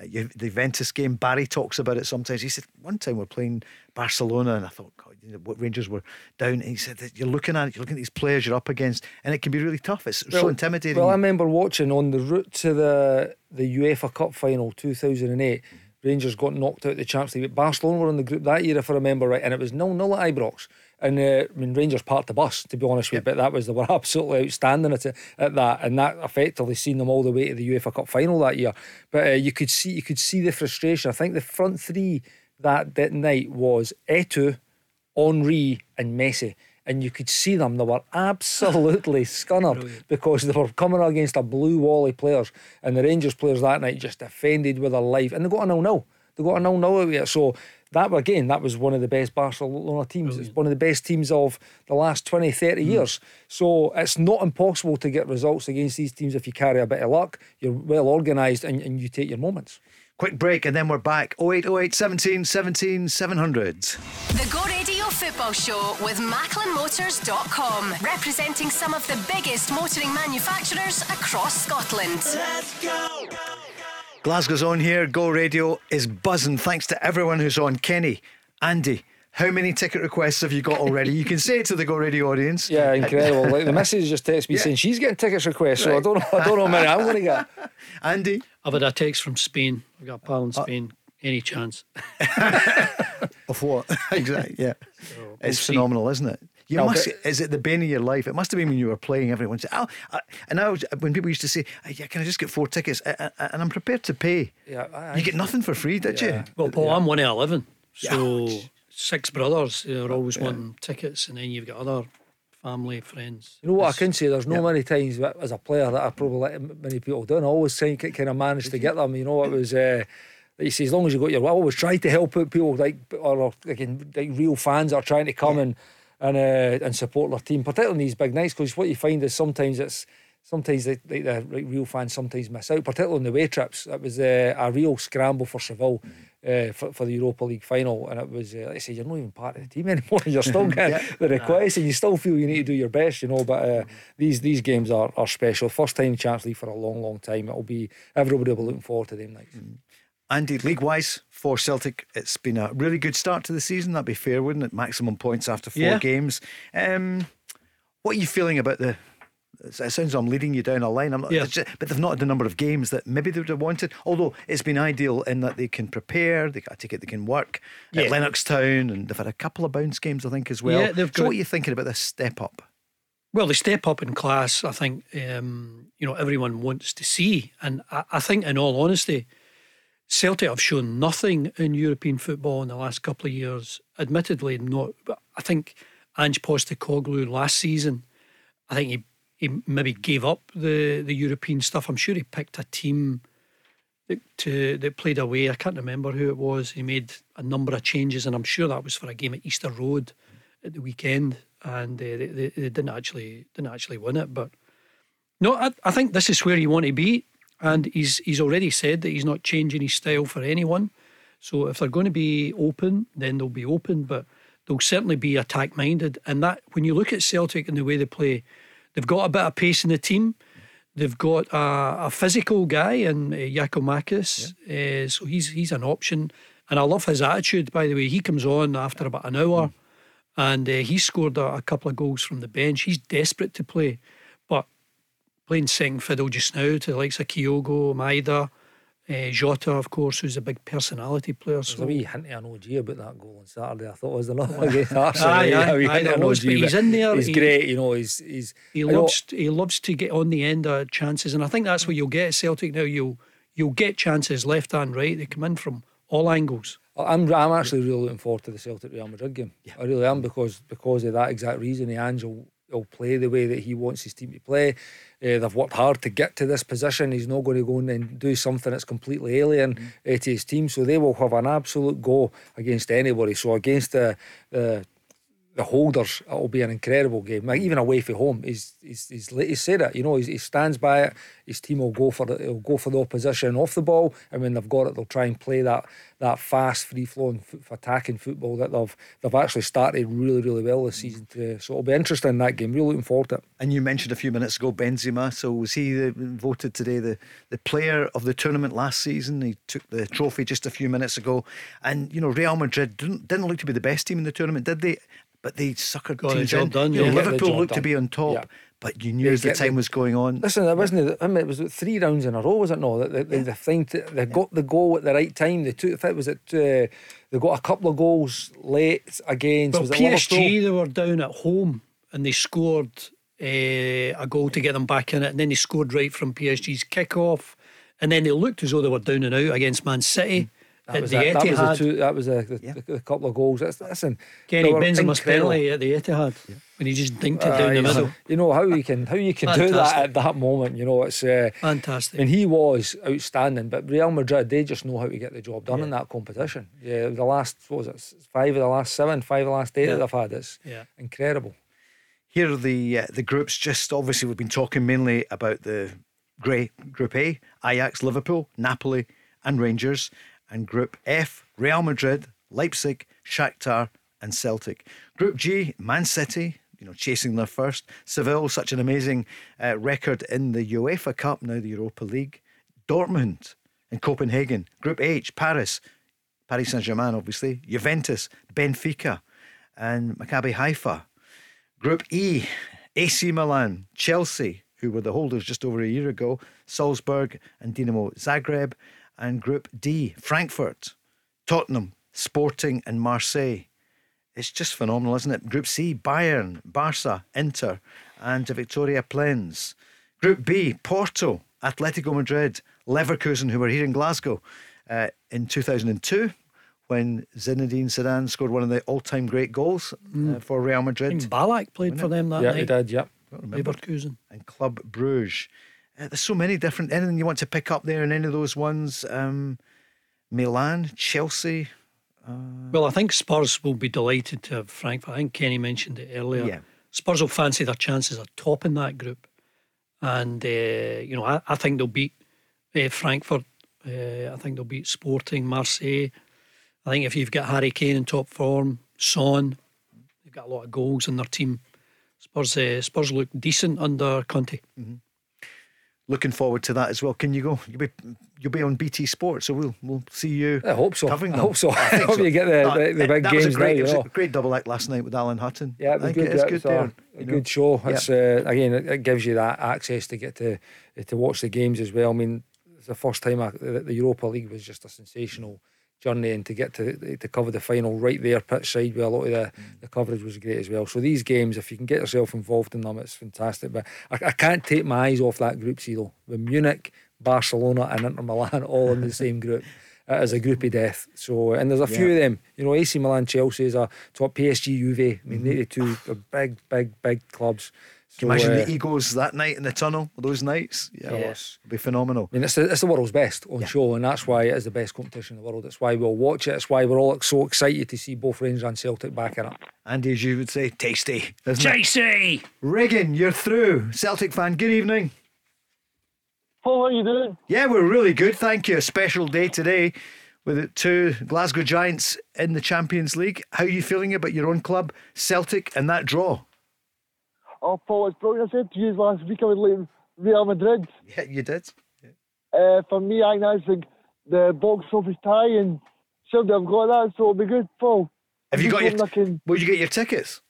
the Juventus game. Barry talks about it sometimes. He said one time we're playing Barcelona, and I thought, God, you know, what Rangers were down. And he said that you're looking at it, you're looking at these players you're up against, and it can be really tough. It's so intimidating. Well, I remember watching on the route to the the UEFA Cup final 2008. Rangers got knocked out of the Champions League. Barcelona were in the group that year, if I remember right, and it was nil nil at Ibrox. And uh, I mean, Rangers parked the bus, to be honest with you, but that was they were absolutely outstanding at, at that, and that effectively seen them all the way to the UEFA Cup final that year. But uh, you could see you could see the frustration. I think the front three that, that night was Eto'o, Henry, and Messi. And you could see them, they were absolutely scunnered because they were coming against a blue wall of players. And the Rangers players that night just defended with their life. And they got a 0 0. They got a 0 0 out of it. So that, again, that was one of the best Barcelona teams. It's one of the best teams of the last 20, 30 hmm. years. So it's not impossible to get results against these teams if you carry a bit of luck, you're well organised, and, and you take your moments. Quick break, and then we're back. 0808 17 17 700. The Go Radio Football Show with MacklinMotors.com, representing some of the biggest motoring manufacturers across Scotland. Glasgow's on here. Go Radio is buzzing. Thanks to everyone who's on. Kenny, Andy, how many ticket requests have you got already? You can say it to the Go Radio audience. Yeah, incredible. like the missus just texted me saying she's getting tickets requests, so I don't know. I don't know how many I'm going to get. Andy, I've had a text from Spain. I've got a pal in uh, Spain. Any chance? of what? exactly. Yeah, it's see. phenomenal, isn't it? You No, must. but- Is it the bane of your life? It must have been when you were playing. Everyone said, "Oh," and I was when people used to say, "Uh, "Yeah, can I just get four tickets?" I, I, and I'm prepared to pay. Yeah, I- You get nothing for free, did you? Well, Paul, I'm one of 11. Yeah. So six brothers are always wanting tickets, and then you've got other family, friends. You know what I can say? There's no many times as a player that I probably let many people do. And I always think it kind of managed to get them. You know, it was. Uh, like you say, as long as you got your, I always try to help out people like or like, like real fans are trying to come and and uh, and support their team, particularly in these big nights. Because what you find is sometimes it's sometimes the, the real fans sometimes miss out, particularly on the away trips. It was uh, a real scramble for Seville. Uh, for, for the Europa League final, and it was uh, like I say, you're not even part of the team anymore. You're still getting the requests, and you still feel you need to do your best, you know. But uh, these these games are, are special. First time Champions League for a long, long time. It'll be everybody will be looking forward to them nights. Andy, league wise for Celtic, it's been a really good start to the season. That'd be fair, wouldn't it? Maximum points after four Yeah. games. Um, what are you feeling about the? It sounds I'm leading you down a line. I'm not, Yeah. just- but they've not had the number of games that maybe they would have wanted. Although it's been ideal in that they can prepare. They, I take it they can work Yeah. at Lennoxtown, and they've had a couple of bounce games, I think, as well. Yeah, they've so, got- what are you thinking about this step up? Well, the step up in class, I think, um, you know, everyone wants to see. And I, I think, in all honesty, Celtic have shown nothing in European football in the last couple of years. Admittedly, not. But I think Ange Postecoglou last season, I think he, he maybe gave up the, the European stuff. I'm sure he picked a team that, to, that played away. I can't remember who it was. He made a number of changes, and I'm sure that was for a game at Easter Road at the weekend, and uh, they, they, they didn't actually didn't actually win it. But no, I, I think this is where you want to be, and he's he's already said that he's not changing his style for anyone. So if they're going to be open, then they'll be open, but they'll certainly be attack minded. And that when you look at Celtic and the way they play, they've got a bit of pace in the team. They've got a, a physical guy in uh, Giakoumakis, uh, so he's he's an option. And I love his attitude. By the way, he comes on after about an hour, and uh, he scored a, a couple of goals from the bench. He's desperate to play, playing second fiddle just now to the likes of Kyogo, Maeda, uh, Jota, of course, who's a big personality player. There's So a wee hint of an OG about that goal on Saturday. I thought it was another against Arsenal. Aye, yeah, aye, aye, there was, OG, but he's in there, He's he- great, you know. He's he's. he I know- loves he loves to get on the end of chances, and I think that's what you'll get at Celtic now. You'll you'll get chances left and right. They come in from all angles. I'm I'm actually really looking forward to the Celtic Real Madrid game. I really am because because of that exact reason. The Angel will play the way that he wants his team to play. Uh, they've worked hard to get to this position. He's not going to go in and do something that's completely alien uh, to his team. So they will have an absolute go against anybody. So against the the the holders, it'll be an incredible game. Like even away from home, he's he's he's, said it. You know, he stands by it. His team will go for the, he'll go for the opposition off the ball, and when they've got it, they'll try and play that that fast, free flowing, attacking football that they've they've actually started really really well this season. To, so it'll be interesting that game. Really looking forward to it. And you mentioned a few minutes ago Benzema. So was he the, voted today the, the player of the tournament last season? He took the trophy just a few minutes ago. And you know Real Madrid didn't, didn't look to be the best team in the tournament, did they? But they suckered Got the teams job in. done, You know, yeah. The Liverpool looked to be on top, Yeah. but you knew as the time the- was going on. Listen, it wasn't. it- I mean, it was three rounds in a row, was it? No, they, they, they, think they got the goal at the right time. They took. It was it. Uh, they got a couple of goals late against. Well, was it PSG they were down at home and they scored uh, a goal to get them back in it, and then they scored right from PSG's kick-off, and then they looked as though they were down and out against Man City That at was, the it. that was the Etihad. two. That was a, the, Yeah. the, the couple of goals. That's, listen, Kenny Benzema's penalty at the Etihad when he just dinked it Uh, down the you know- middle. You know how you can how you can do that at that moment. You know it's. Uh, Fantastic. and he was outstanding, but Real Madrid they just know how to get the job done in that competition. Yeah, the last what was it five of the last seven, five of the last eight Yeah. that they've had. It's Yeah. incredible. Here are the uh, the groups. Just obviously, we've been talking mainly about the grey Group A: Ajax, Liverpool, Napoli, and Rangers, and Group F: Real Madrid, Leipzig, Shakhtar, and Celtic. Group G: Man City. You know, chasing their first. Seville, such an amazing uh, record in the UEFA Cup, now the Europa League. Dortmund and Copenhagen. Group H: Paris, Paris Saint Germain, obviously. Juventus, Benfica, and Maccabi Haifa. Group E, AC Milan, Chelsea, who were the holders just over a year ago, Salzburg and Dinamo Zagreb. And Group D, Frankfurt, Tottenham, Sporting, and Marseille. It's just phenomenal, isn't it? Group C, Bayern, Barca, Inter, and Viktoria Plzen. Group B, Porto, Atletico Madrid, Leverkusen, who were here in Glasgow uh, in 2002 when Zinedine Zidane scored one of the all-time great goals uh, for Real I Madrid. think Ballack played for them that yeah, he did. Yeah. Leverkusen. and Club Bruges. Uh, there's so many different. Anything you want to pick up there in any of those ones? Um, Milan, Chelsea. Well, I think Spurs will be delighted to have Frankfurt. I think Kenny mentioned it earlier. Yeah. Spurs will fancy their chances of topping that group. And, uh, you know, I, I think they'll beat uh, Frankfurt. Uh, I think they'll beat Sporting, Marseille. I think if you've got Harry Kane in top form, Son, they've got a lot of goals in their team. Spurs, uh, Spurs look decent under Conte. Looking forward to that as well. Can you go? You'll be you'll be on BT Sport, so we'll we'll see you. I hope so. Covering I hope so. I think hope you get the- No, the- the big that was a games great, now, it was a great double act last night with Alan Hutton. Yeah, it I was think good. good it's a- there. A good show. Yeah. It's uh, again, it, it gives you that access to get to to watch the games as well. I mean, it's the first time I, the, the Europa League was just a sensational journey, and to get to to cover the final right there pitch side where a lot of the, mm. the coverage was great as well. So these games, if you can get yourself involved in them, it's fantastic. But I, I can't take my eyes off that group C though. With Munich, Barcelona, and Inter Milan all in the same group. It is a group of death. So, and there's a few of them. You know, AC Milan, Chelsea is a top PSG, Juve. I mean, they the two are big, big, big clubs. Can you So, imagine uh, the egos that night in the tunnel, those nights? Yeah, Yes. it'll be phenomenal. I mean, it's the, it's the world's best on show, and that's why it is the best competition in the world. It's why we'll watch it. It's why we're all so excited to see both Rangers and Celtic back in it. Andy, as you would say, tasty. Isn't it? JC! Regan, you're through. Celtic fan, good evening. Paul, how are you doing? Yeah, we're really good, thank you. A special day today with the two Glasgow Giants in the Champions League. How are you feeling about your own club, Celtic, and that draw? Oh, Paul, it's brilliant. I said to you last week I would like Real Madrid. Yeah, you did. Uh, for me, I think that's the, the box office tie, and Celtic have got that, so it'll be good, Paul. Have I'm you got your? can, Will you get your tickets?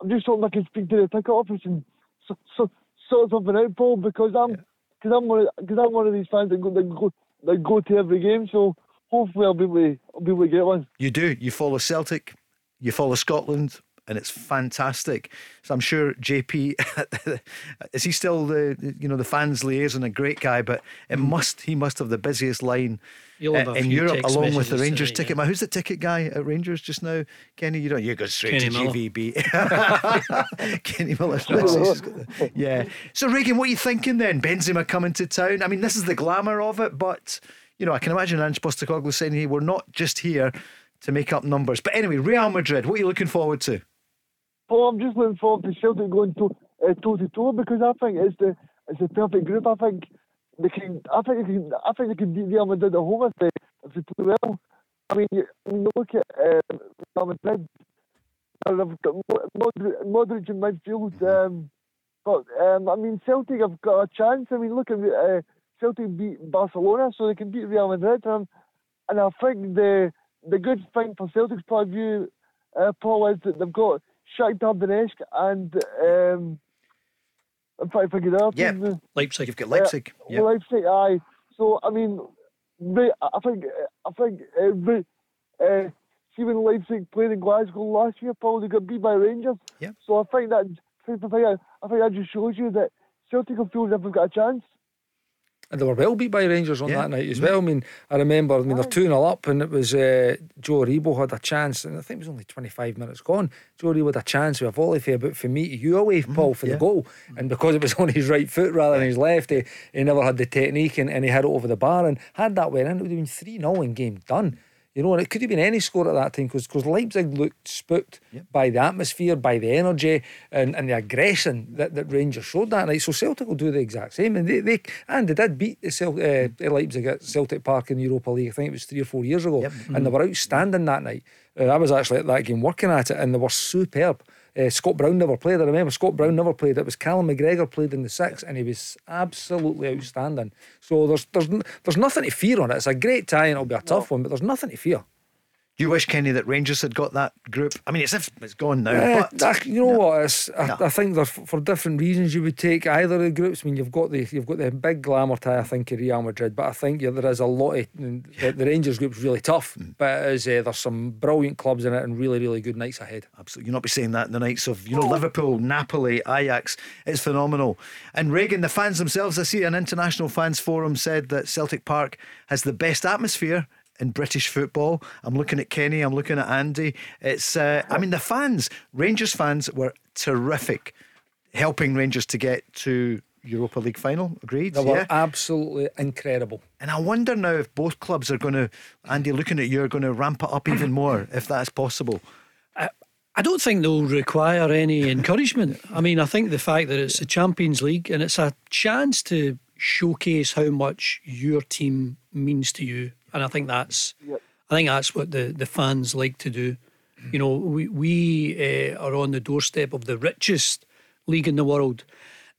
I'm just hoping I can speak to the ticket office and so, so, sort something out, Paul, because I'm because I'm one of, cause I'm one of these fans that go, that go that go to every game. So hopefully I'll be able to, I'll be able to get one. You do. You follow Celtic, you follow Scotland, and it's fantastic. So I'm sure JP is he still the you know the fans liaison, a great guy, but it must he must have the busiest line uh, in Europe, along with the Rangers tonight, ticket yeah. man. Who's the ticket guy at Rangers just now? Kenny, you don't. You go straight Kenny to Miller. GVB. Kenny Miller's message. has got the- Yeah. So Regan, what are you thinking then? Benzema coming to town. I mean, this is the glamour of it, but you know, I can imagine Ange Postecoglou saying, "Hey, we're not just here to make up numbers." But anyway, Real Madrid. What are you looking forward to? Paul, I'm just looking forward to Celtic going to uh, toe to toe because I think it's the it's the perfect group. I think they can. I think they can. I think they can beat Real Madrid at home if they if they play well. I mean, you, I mean, you look at uh, Real Madrid. They've got Mo- Modric, Modric in midfield. Um, but um, I mean, Celtic have got a chance. I mean, look at uh, Celtic beat Barcelona, so they can beat Real Madrid. Um, and I think the the good thing for Celtic's point of view, uh, Paul, is that they've got Shakhtar Donetsk and um, I'm trying to figure it out. Yeah. Leipzig. You've got Leipzig. Uh, yeah. Leipzig, aye. So I mean, they, I think I think uh, they, uh, see when Leipzig played in Glasgow last year, probably got beat by Rangers. Yeah. So I think that I think that, I think that just shows you that Celtic will feel as if they've got a chance. And they were well beat by Rangers on Yeah. that night as well. I mean, I remember, I mean, they're 2 0 up, and it was uh, Joe Aribo had a chance, and I think it was only 25 minutes gone. Joe Aribo had a chance with a volley but for about from me to you away, Paul, for yeah. the goal. And because it was on his right foot rather than his left, he, he never had the technique and, and he had it over the bar. And had that went in, it would have been 3 0 in game done. You know, and it could have been any score at that time because Leipzig looked spooked by the atmosphere, by the energy, and, and the aggression that, that Rangers showed that night. So Celtic will do the exact same, and they, they and they did beat the Cel- uh, Leipzig at Celtic Park in the Europa League. I think it was three or four years ago, and they were outstanding that night. Uh, I was actually at that game working at it, and they were superb. Uh, Scott Brown never played. I remember Scott Brown never played. It was Callum McGregor played in the six, and he was absolutely outstanding. So there's there's there's nothing to fear on it. It's a great tie, and it'll be a tough one, but there's nothing to fear. Do you wish Kenny that Rangers had got that group? I mean, it's if it's gone now, Eh, but you know what? It's, I, No. I think for different reasons you would take either of the groups. I mean, you've got the you've got the big glamour tie. I think of Real Madrid, but I think yeah, there is a lot of the, the Rangers group's really tough, Mm. but it is uh, there's some brilliant clubs in it and really really good nights ahead. Absolutely. You'll not be saying that in the nights of, you know, Liverpool, Napoli, Ajax. It's phenomenal. And Regan, the fans themselves, I see an international fans forum said that Celtic Park has the best atmosphere in British football. I'm looking at Kenny, I'm looking at Andy. It's, uh, I mean, the fans, Rangers fans were terrific, helping Rangers to get to Europa League final. Agreed? They were yeah. absolutely incredible. And I wonder now if both clubs are going to, Andy, looking at you, are going to ramp it up even more, if that's possible. I don't think they'll require any encouragement. I mean, I think the fact that it's the Champions League and it's a chance to showcase how much your team means to you, and I think that's, I think that's what the, the fans like to do. You know, we we uh, are on the doorstep of the richest league in the world,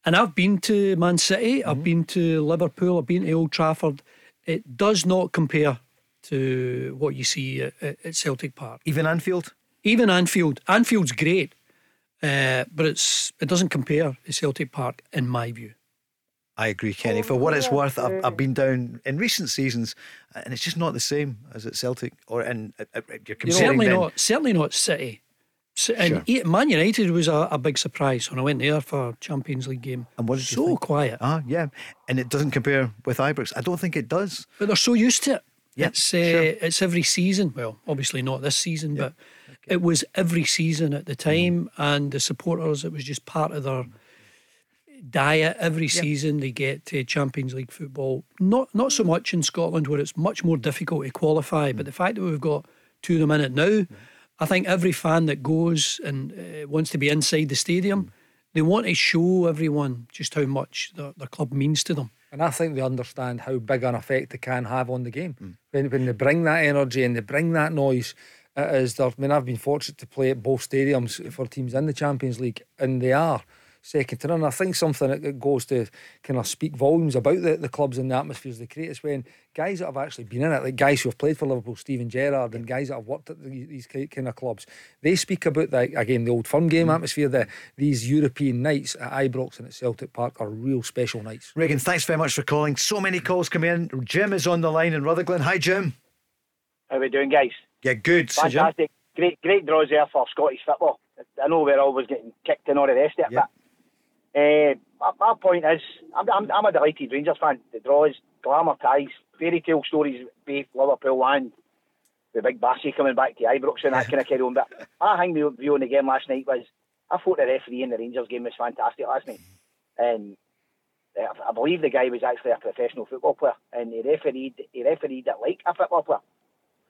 And I've been to Man City, I've been to Liverpool, I've been to Old Trafford. It does not compare to what you see at, at at Celtic Park. Even Anfield? Even Anfield. Anfield's great, uh, but it's it doesn't compare to Celtic Park in my view. I agree, Kenny. For what it's worth, I've, I've been down in recent seasons, and it's just not the same as at Celtic. Or in uh, you're comparing certainly then- not. Certainly not City. S- And Sure. Man United was a, a big surprise when I went there for Champions League game. And what did so think? quiet, Ah, yeah, and it doesn't compare with Ibrox. I don't think it does. but they're so used to it. Yeah, it's uh, sure. it's every season. Well, obviously not this season, but it was every season at the Mm. time, and the supporters. It was just part of their diet. Every season they get to Champions League football. Not not so much in Scotland where it's much more difficult to qualify, Mm. but the fact that we've got two of them in it now, I think every fan that goes and uh, wants to be inside the stadium, Mm. they want to show everyone just how much their, their club means to them. And I think they understand how big an effect they can have on the game. Mm. When, when they bring that energy and they bring that noise, it is there. I mean, I've been fortunate to play at both stadiums for teams in the Champions League, and they are second to none. I think something that- that goes to kind of speak volumes about the, the clubs and the atmospheres they create is when guys that have actually been in it, like guys who have played for Liverpool, Steven Gerrard, and guys that have worked at the, these kind of clubs, they speak about that again, the old fun game mm. atmosphere. The these European nights at Ibrox and at Celtic Park are real special nights. Regan, thanks very much for calling. So many calls coming in. Jim is on the line in Rutherglen. Hi, Jim. How are we doing, guys? Yeah, good. So, Jim. Fantastic. Great, great draws there for Scottish football. I know we're always getting kicked and all the rest of it, Yeah. but uh, my, my point is, I'm, I'm, I'm a delighted Rangers fan. The draws, glamour ties, fairy tale stories, both Liverpool and the big Bassey coming back to Ibrox and that kind of carry on. But I think the view on the game last night was, I thought the referee in the Rangers game was fantastic last night. And uh, I believe the guy was actually a professional football player, and he refereed, he refereed it like a football player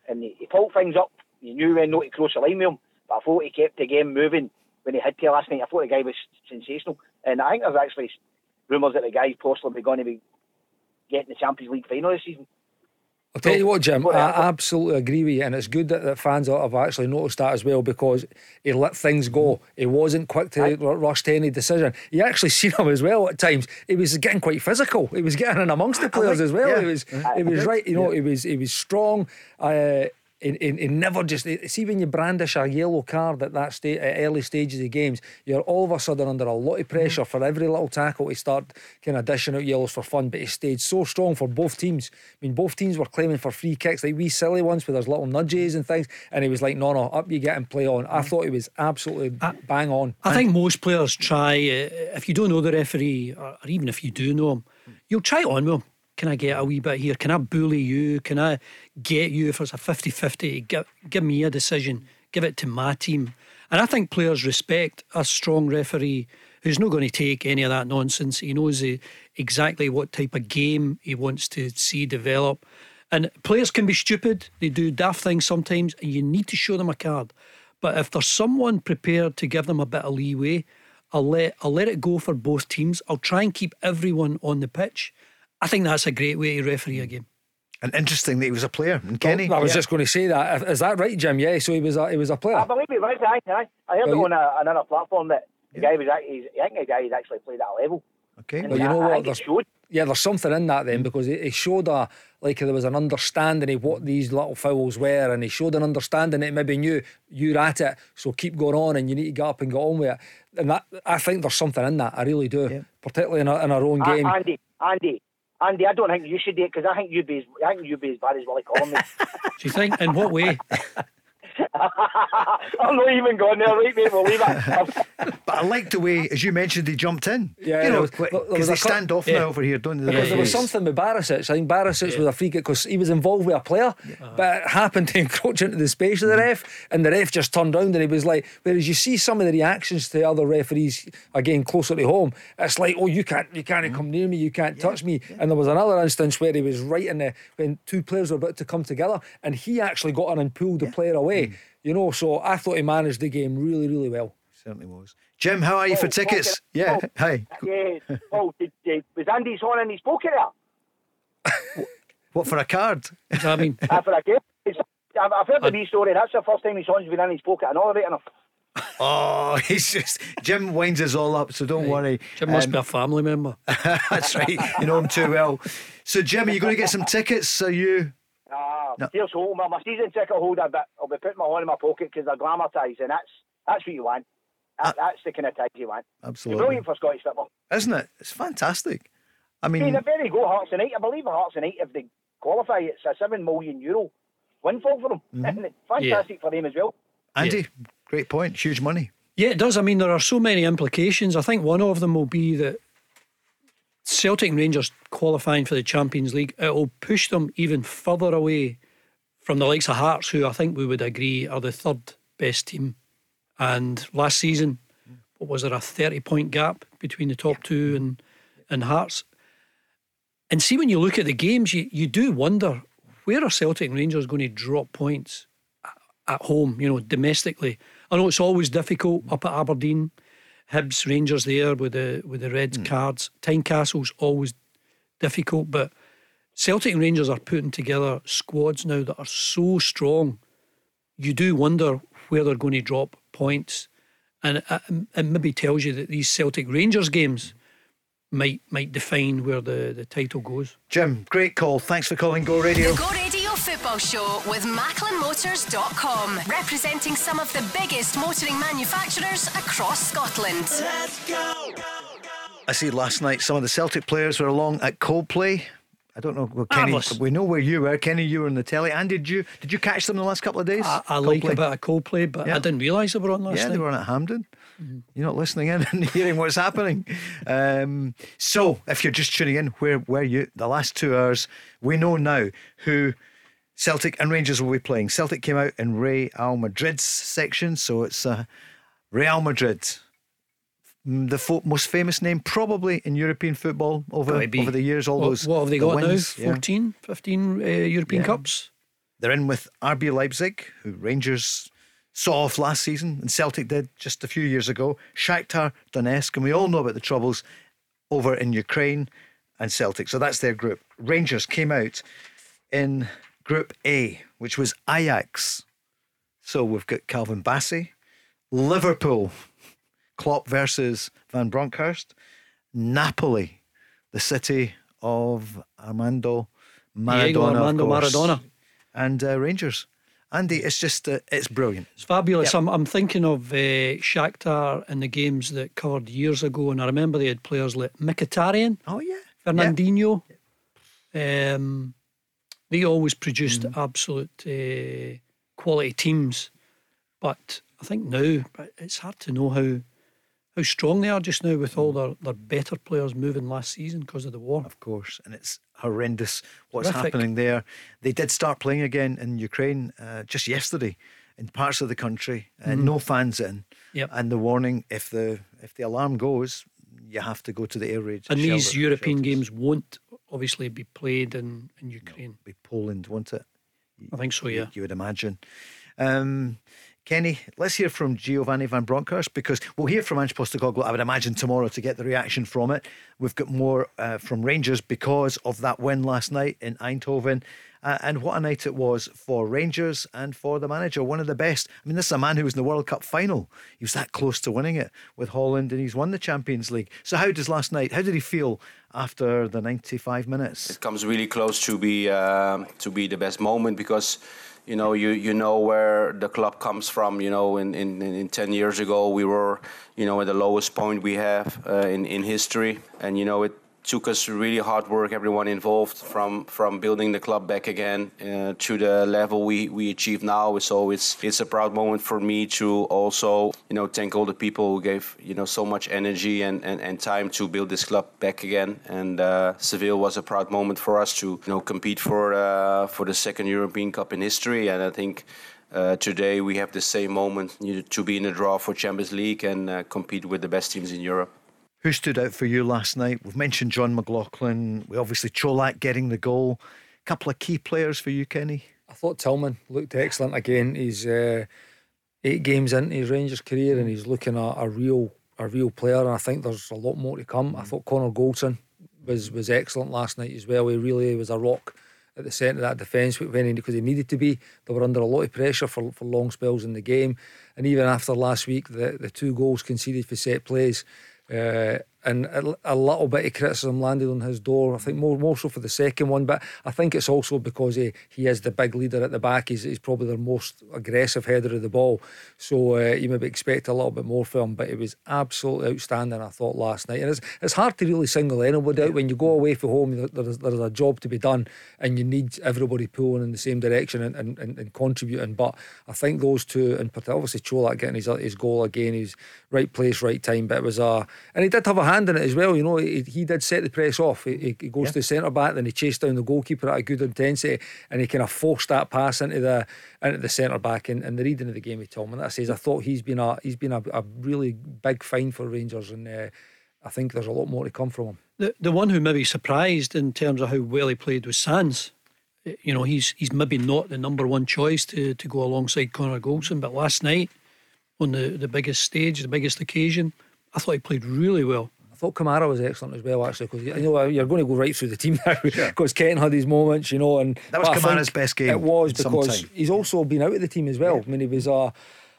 and he, he pulled things up. You knew when not to cross the line with him, but I thought he kept the game moving when he had to last night. I thought the guy was sensational, and I think there's actually rumours that the guy's possibly going to be getting the Champions League final this season. I'll tell you what, Jim, What I absolutely agree with you, and it's good that, that fans have actually noticed that as well because he let things go. He wasn't quick to r- rush to any decision. You actually seen him as well at times. He was getting quite physical. He was getting in amongst the players like- as well. yeah. He was, he was right. You know, he was, he was strong. Uh, he never just see when you brandish a yellow card at that state at early stages of games, you're all of a sudden under a lot of pressure for every little tackle to start kind of dishing out yellows for fun. But he stayed so strong for both teams. I mean, both teams were claiming for free kicks, like wee silly ones with those little nudges and things, and he was like, "No, no, up you get and play on." I thought he was absolutely bang on. I think most players try, uh, if you don't know the referee, or, or even if you do know him, you'll try it on with him. Can I get a wee bit here? Can I bully you? Can I get you if it's a 50 50? Give, give me a decision, give it to my team. And I think players respect a strong referee who's not going to take any of that nonsense. He knows uh, exactly what type of game he wants to see develop. And players can be stupid, they do daft things sometimes, and you need to show them a card. But if there's someone prepared to give them a bit of leeway, I'll let I'll let it go for both teams. I'll try and keep everyone on the pitch. I think that's a great way to referee a game. And interesting that he was a player. And Kenny. I was Yeah. just going to say that. Is that right, Jim? Yeah. So he was a, he was a player. I believe it was, aye, aye. I heard Well, it on a, another platform that the guy was actually, I think the guy had actually played at a level. Okay. And Well, you know I what? think it There's- showed. Yeah, there's something in that then because it, it showed a like there was an understanding of what these little fouls were, and he showed an understanding that maybe knew you're at it, so keep going on, and you need to get up and get on with it. And that I think there's something in that. I really do, particularly in, our in our own Ah, game. Andy, Andy, Andy, I don't think you should do it because I think you'd be, as, I think you'd be as bad as Willie Collum. Do you think? In what way? I'm not even going there, right, mate? We'll leave it. But I like the way, as you mentioned, he jumped in. Yeah, you know, was- there was because they stand off yeah. now over here, don't they? Because there was something with Barisic. I think Barisic was a free kick because he was involved with a player, but it happened to encroach into the space of the ref, and the ref just turned round and he was like, whereas you see some of the reactions to other referees again closer to home, it's like, oh, you can't, you can't come near me, you can't touch me. And there was another instance where he was right in the when two players were about to come together, and he actually got in and pulled the player away. You know, so I thought he managed the game really, really well. Certainly was. Jim, how are you for Oh, tickets? okay. Yeah. Oh. Hi. yeah. Oh, did, did, was Andy's on in his pocket there? What for a card? I mean, Ah, for a game? I've, I've heard the wee story. That's the first time his son's been in his pocket. I know right enough. Oh, he's just Jim winds us all up, so don't worry. Jim must Um, be a family member. That's right. You know him too well. So, Jim, are you going to get some tickets? Are you? Ah, No. here's home. I'm a season ticket holder, but I'll be putting my hand in my pocket because they're glamourtised, and that's that's what you want. That, that's the kind of ties you want. It's Absolutely. brilliant for Scottish football. Isn't it? It's fantastic. I I mean, mean, the very go Hearts and eight. I believe Hearts and eight, if they qualify, it's a seven million euro windfall for them. Mm-hmm. Fantastic for them as well. Andy, great point. Huge money. Yeah, it does. I mean, there are so many implications. I think one of them will be that Celtic and Rangers qualifying for the Champions League, it will push them even further away from the likes of Hearts, who I think we would agree are the third best team. And last season, what was there, a 30 point gap between the top two and, and Hearts? And see, when you look at the games, you, you do wonder where are Celtic and Rangers going to drop points at home, you know, domestically. I know it's always difficult up at Aberdeen, Hibs, Rangers there with the with the red hmm. cards. Tynecastle's always difficult, but Celtic and Rangers are putting together squads now that are so strong. You do wonder where they're going to drop points, and it, it maybe tells you that these Celtic Rangers games might might define where the, the title goes. Jim, great call. Thanks for calling Go Radio. The Go Radio Football Show with MacklinMotors.com, representing some of the biggest motoring manufacturers across Scotland. Let's go. I see last night some of the Celtic players were along at Coldplay. I don't know, well, Kenny. We know where you were, Kenny. You were in the telly. And did you did you catch them the last couple of days? I, I like a bit of Coldplay, but Yeah. I didn't realise they were on last yeah, night. they were on at Hampden. You're not listening in and hearing what's happening. Um, so, if you're just tuning in, where were you the last two hours? We know now who Celtic and Rangers will be playing. Celtic came out in Real Madrid's section, so it's uh, Real Madrid. Mm, The fo- most famous name probably in European football over over the years. All what, those what have they the got wins, now? yeah. 14, 15 uh, European Yeah. Cups? They're in with RB Leipzig, who Rangers saw off last season, and Celtic did just a few years ago. Shakhtar Donetsk, and we all know about the troubles over in Ukraine and Celtic. So that's their group. Rangers came out in Group A, which was Ajax. So we've got Calvin Bassey, Liverpool, Klopp versus Van Bronckhorst, Napoli, the city of Armando Maradona. Diego Armando Maradona. And uh, Rangers. Andy, it's just, uh, it's brilliant. It's fabulous. Yep. I'm, I'm thinking of uh, Shakhtar and the games that covered years ago, and I remember they had players like Mkhitaryan, Oh, yeah. Fernandinho. Um, they always produced Mm. absolute uh, quality teams, but I think now but it's hard to know how how strong they are just now with all their, their better players moving last season because of the war. Of course, and it's horrendous what's Horrific. happening there. They did start playing again in Ukraine uh, just yesterday in parts of the country, and Mhm. no fans in. Yep. And the warning: if the if the alarm goes, you have to go to the air raid. And these European shelters. games won't obviously be played in, in Ukraine. be Poland, won't it? I think so, yeah. You would imagine. Um, Kenny, let's hear from Giovanni Van Bronckhorst because we'll hear from Ange Postecoglou, I would imagine, tomorrow to get the reaction from it. We've got more uh, from Rangers because of that win last night in Eindhoven. And what a night it was for Rangers and for the manager, one of the best. I mean, this is a man who was in the World Cup final. He was that close to winning it with Holland and he's won the Champions League. So, how does last night, how did he feel after the 95 minutes? It comes really close to be uh, to be the best moment because you know you you know where the club comes from. You know, in in, in ten years ago we were you know at the lowest point we have uh, in in history, and you know it took us really hard work, everyone involved, from from building the club back again uh, to the level we we achieve now. So it's it's a proud moment for me to also you know thank all the people who gave you know so much energy and and, and time to build this club back again. And uh, Seville was a proud moment for us to you know compete for uh, for the second European Cup in history. And I think. Uh, today we have the same moment to be in the draw for Champions League and uh, compete with the best teams in Europe. Who stood out for you last night? We've mentioned Jon McLaughlin. We obviously Colak getting the goal. A couple of key players for you, Kenny. I thought Tillman looked excellent again. He's uh, eight games into his Rangers career and he's looking at a real a real player. And I think there's a lot more to come. I thought Connor Goldson was was excellent last night as well. He really was a rock at the centre of that defence when because he needed to be. They were under a lot of pressure for, for long spells in the game. And even after last week, the, the two goals conceded for set plays. Uh, and a, a, little bit of criticism landed on his door. I think more more so for the second one, but I think it's also because he, he is the big leader at the back. He's, he's probably the most aggressive header of the ball, so uh, you maybe expect a little bit more from him. But it was absolutely outstanding. I thought last night, and it's it's hard to really single anybody out when you go away from home. There's there's a job to be done, and you need everybody pulling in the same direction and, and, and, and contributing. But I think those two, and obviously Čolak getting his his goal again, he's right place, right time. But it was a, and he did have a hand it as well. You know, he, he did set the press off. He, he goes yeah. to the centre back, then he chased down the goalkeeper at a good intensity, and he kind of forced that pass into the into the centre back. And, and the reading of the game with Tom, and that says I thought he's been a he's been a, a really big find for Rangers, and uh, I think there's a lot more to come from him. The the one who maybe surprised in terms of how well he played was Sands you know, he's he's maybe not the number one choice to, to go alongside Connor Goldson, but last night on the, the biggest stage, the biggest occasion, I thought he played really well. I thought Kamara was excellent as well, actually, because you know you're going to go right through the team now because sure. Ken had his moments, you know, and that was Kamara's best game. It was because he's also been out of the team as well. Yeah. I mean, he was a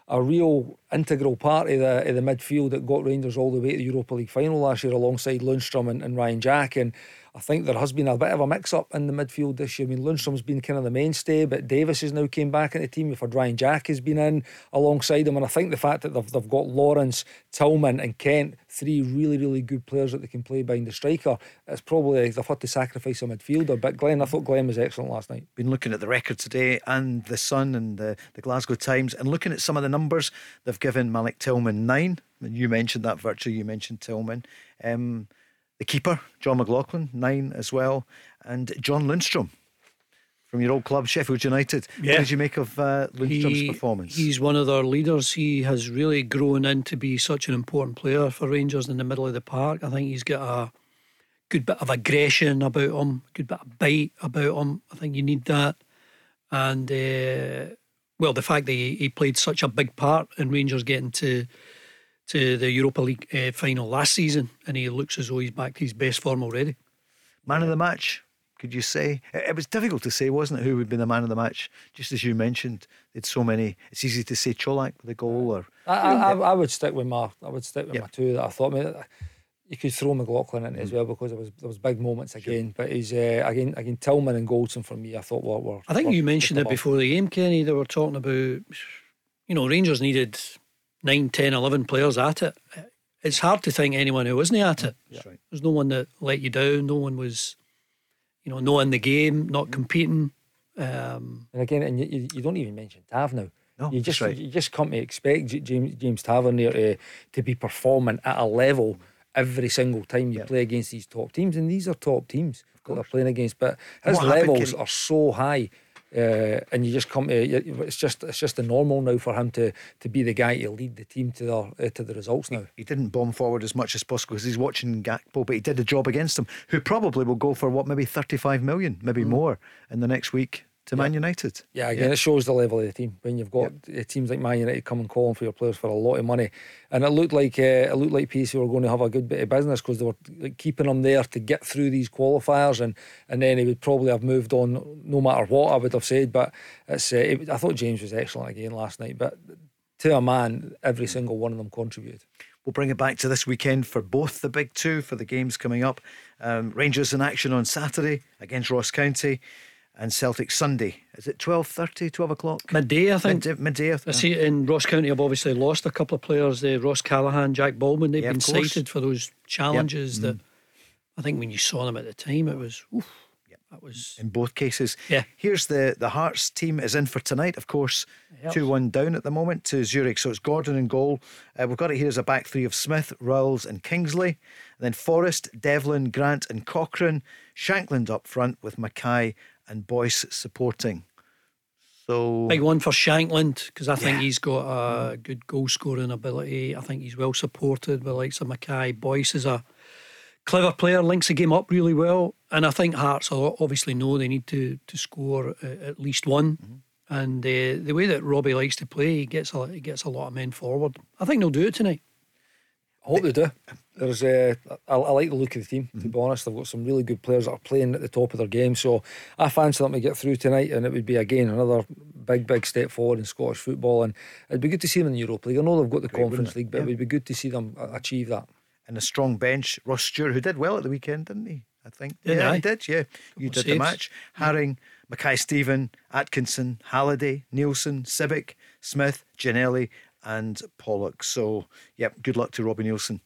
a real integral part of the of the midfield that got Rangers all the way to the Europa League final last year, alongside Lundstram and, and Ryan Jack, and I think there has been a bit of a mix up in the midfield this year. I mean, Lundstram's been kind of the mainstay, but Davis has now came back in the team. You've Ryan Jack has been in alongside him. And I think the fact that they've, they've got Lawrence, Tillman, and Kent, three really, really good players that they can play behind the striker, it's probably they've had to sacrifice a midfielder. But Glen, I thought Glen was excellent last night. Been looking at the record today and the Sun and the, the Glasgow Times and looking at some of the numbers, they've given Malik Tillman nine. And You mentioned that virtue, you mentioned Tillman. Um, the keeper, Jon McLaughlin, nine as well, and John Lundstram from your old club, Sheffield United. Yeah. What did you make of uh, Lundstram's he, performance? He's one of their leaders. He has really grown in to be such an important player for Rangers in the middle of the park. I think he's got a good bit of aggression about him, good bit of bite about him. I think you need that. And, uh, well, the fact that he, he played such a big part in Rangers getting to to the Europa League uh, final last season, and he looks as though he's back to his best form already. Man of the match, could you say? It was difficult to say, wasn't it? Who would be the man of the match? Just as you mentioned, it's so many. It's easy to say Colak with a goal, or I, I, I, would stick with my, I would stick with yep. my two that I thought. I mean, you could throw McLaughlin in mm. as well because there was there was big moments again. Sure. But he's uh, again again Tillman and Goldson for me. I thought were. were I think were, you mentioned it before the game, Kenny. They were talking about, you know, Rangers needed 9, 10, 11 players at it, it's hard to think anyone who wasn't at it. Yeah. There's no one that let you down. No one was, you know, not in the game, not mm. competing. Um, and again, and you, you don't even mention Tav now. No, you just right. you just come to expect James James Tavernier to to be performing at a level every single time you play against these top teams, and these are top teams that they're playing against. But his levels are so high uh, and you just come to it's just it's just the normal now for him to to be the guy to lead the team to the uh, to the results now. He didn't bomb forward as much as possible because he's watching Gakpo, but he did a job against him, who probably will go for what maybe thirty five million, maybe mm. more in the next week to yeah. Man United. Yeah, again, yeah. it shows the level of the team when you've got yeah. teams like Man United coming calling for your players for a lot of money, and it looked like uh, it looked like PSV were going to have a good bit of business because they were like, keeping them there to get through these qualifiers, and and then he would probably have moved on no matter what I would have said. But it's uh, it, I thought James was excellent again last night, but to a man, every single one of them contributed. We'll bring it back to this weekend for both the big two for the games coming up. Um, Rangers in action on Saturday against Ross County and Celtic Sunday. Is it 12.30, 12 o'clock? Midday, I think. Midday, midday I, I see in Ross County have obviously lost a couple of players. Uh, Ross Callachan, Jack Baldwin, they've yeah, been cited for those challenges yep. that mm. I think when you saw them at the time, it was, oof, yep. that was... In both cases. Yeah. Here's the, the Hearts team is in for tonight, of course. 2-1 down at the moment to Zurich. So it's Gordon in goal. Uh, we've got it here as a back three of Smith, Rowles and Kingsley. And then Forrest, Devlin, Grant and Cochrane. Shankland up front with McKay and Boyce supporting. So big one for Shankland because I think yeah. he's got a good goal scoring ability. I think he's well supported by likes of McKay. Boyce is a clever player, links the game up really well, and I think Hearts obviously know they need to to score at least one. Mm-hmm. And uh, the way that Robbie likes to play, he gets a he gets a lot of men forward. I think they'll do it tonight. I hope they do. There's, uh, I, I like the look of the team. Mm-hmm. To be honest, they've got some really good players that are playing at the top of their game. So I fancy them to get through tonight, and it would be again another big, big step forward in Scottish football. And it'd be good to see them in the Europa League. I know they've got the Great, Conference? League, but Yeah. it would be good to see them uh, achieve that. And a strong bench. Ross Stewart, who did well at the weekend, didn't he? I think. Did yeah, I? he did. Yeah, you did the saves. match. Haring, Mackay Stephen, Atkinson, Halliday, Neilson, Sibbick, Smith, Ginnelly, and Pollock. So, yep, good luck to Robbie Neilson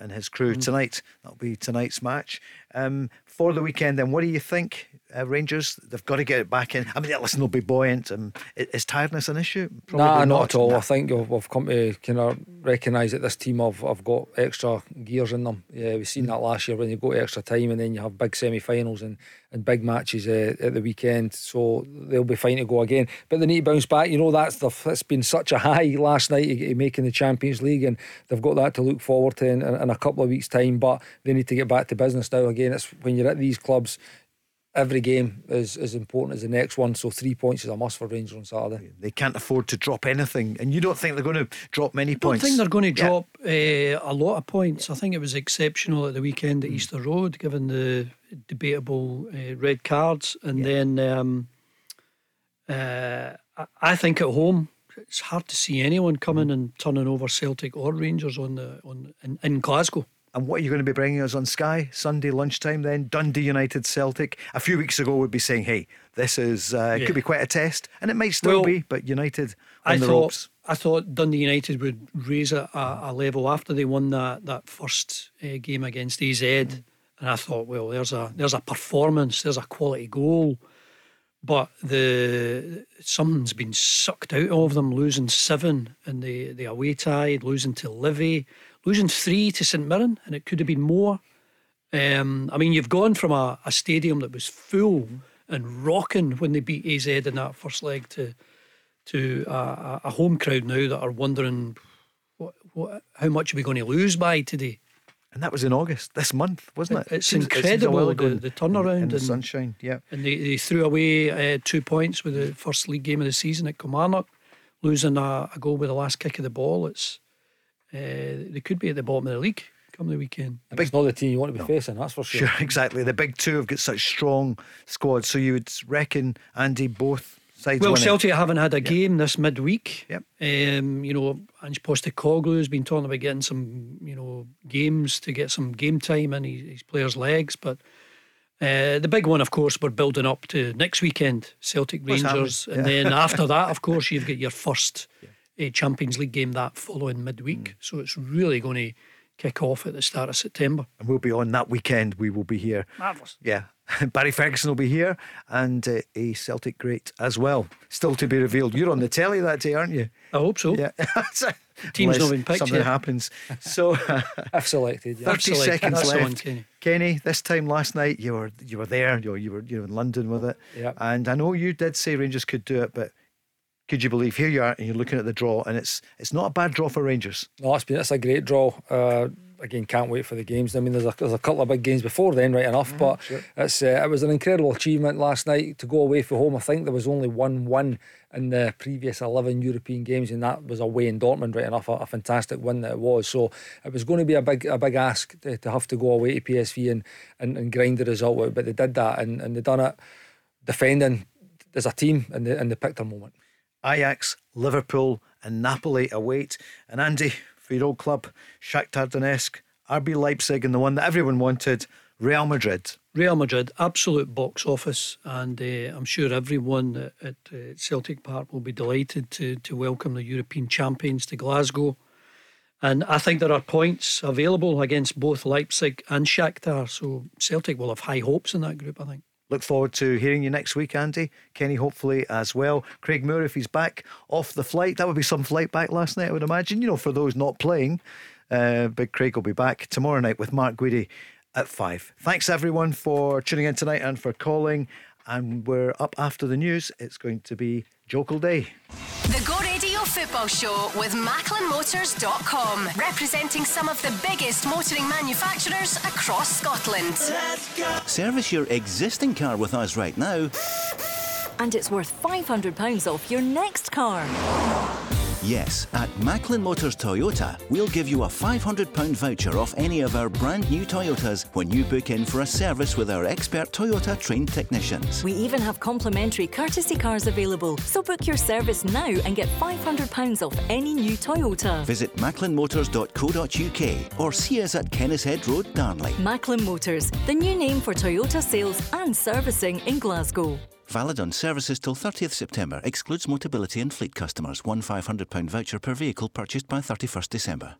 and his crew Mm. tonight. That'll be tonight's match. Um, for the weekend, then, what do you think, uh, Rangers? They've got to get it back in. I mean, listen, they'll be buoyant. Um, is tiredness an issue? nah, not at all. Nah. I think we've, come to kind of recognise that this team have, have got extra gears in them. Yeah, we've seen that last year when you go to extra time and then you have big semi finals and, and big matches uh, at the weekend. So they'll be fine to go again. But they need to bounce back. You know, that's the, it's been such a high last night to making the Champions League and they've got that to look forward to in, in, in a couple of weeks' time. But they need to get back to business now. Again, it's when you're at these clubs. Every game is as important as the next one, so three points is a must for Rangers on Saturday. They can't afford to drop anything, and you don't think they're going to drop many points? I don't think they're going to Yeah. drop uh, a lot of points. I think it was exceptional at the weekend Mm. at Easter Road, given the debatable uh, red cards. And then um, uh, I- I think at home, it's hard to see anyone Mm. coming and turning over Celtic or Rangers on the on in, in Glasgow. And what are you going to be bringing us on Sky Sunday lunchtime then? Dundee United Celtic. A few weeks ago, we'd be saying, hey, this is, uh, Yeah. could be quite a test. And it might still Well, be, but United on I the thought ropes. I thought Dundee United would raise it a, a level after they won that that first uh, game against AZ, and I thought, well, there's a there's a performance, there's a quality goal, but the something's been sucked out of them, losing seven in the the away tie, losing to Livi, losing three to St Mirren, and it could have been more. Um, I mean, you've gone from a, a stadium that was full and rocking when they beat AZ in that first leg to to a, a- home crowd now that are wondering what, what, how much are we going to lose by today? And that was in August, this month, wasn't it? It's Seems- it seems a incredible ago the, in- the turnaround in the and, sunshine. Yeah. and they, they threw away uh, two points with the first league game of the season at Kilmarnock, losing a, a goal with the last kick of the ball. It's uh, they could be at the bottom of the league come the weekend. And it's not the team you want to be facing, that's for sure. Sure, exactly. The big two have got such strong squads. So you would reckon, Andy, both sides Well, winning. Celtic haven't had a game this midweek. Yep. Um, you know, Ange Postecoglou has been talking about getting some, you know, games to get some game time in his, his players' legs. But uh, the big one, of course, we're building up to next weekend, Celtic Rangers, happening? and Yeah. then after that, of course, you've got your first uh, Champions League game that following midweek. So it's really going to kick off at the start of September. And we'll be on that weekend. We will be here. Marvellous. Yeah. Barry Ferguson will be here and uh, a Celtic great as well. Still to be revealed. You're on the telly that day, aren't you? I hope so. Yeah. Team's not been picked Something yet. happens. So I've selected, yeah. 30 Absolutely. seconds That's the left. one, Kenny. Kenny, this time last night you were you were there. You were, you were in London with it. Yeah. And I know you did say Rangers could do it, but could you believe here you are and you're looking at the draw and it's it's not a bad draw for Rangers. No, it's been it's a great draw. Uh, again, can't wait for the games. I mean, there's a, there's a couple of big games before then, right enough. but it's uh, it was an incredible achievement last night to go away from home. I think there was only one win in the previous eleven European games, and that was away in Dortmund, right enough. A, a fantastic win that it was. So it was going to be a big a big ask to, to have to go away to PSV and, and, and grind the result out, but they did that and, and they done it defending as a team and they, and they picked their moment. Ajax, Liverpool, and Napoli await. And Andy, for your old club, Shakhtar Donetsk, RB Leipzig, and the one that everyone wanted, Real Madrid. Real Madrid, absolute box office, and uh, I'm sure everyone at, at uh, Celtic Park will be delighted to to welcome the European champions to Glasgow. And I think there are points available against both Leipzig and Shakhtar, so Celtic will have high hopes in that group. I think. Look forward to hearing you next week, Andy. Kenny, hopefully, as well. Craig Moore, if he's back off the flight, that would be some flight back last night, I would imagine. You know, for those not playing, uh, Big Craig will be back tomorrow night with Mark Guidi at five. Thanks, everyone, for tuning in tonight and for calling. And we're up after the news. It's going to be Jokel Day. The Go Radio Football Show with MacklinMotors.com, representing some of the biggest motoring manufacturers across Scotland. Service your existing car with us right now. And it's worth £500 off your next car. Yes, at Macklin Motors Toyota, we'll give you a £500 voucher off any of our brand new Toyotas when you book in for a service with our expert Toyota trained technicians. We even have complimentary courtesy cars available, so book your service now and get £500 off any new Toyota. Visit macklinmotors.co.uk or see us at Kennishead Road, Darnley. Macklin Motors, the new name for Toyota sales and servicing in Glasgow. Valid on services till 30th September. Excludes Motability and fleet customers. One £500 voucher per vehicle purchased by 31st December.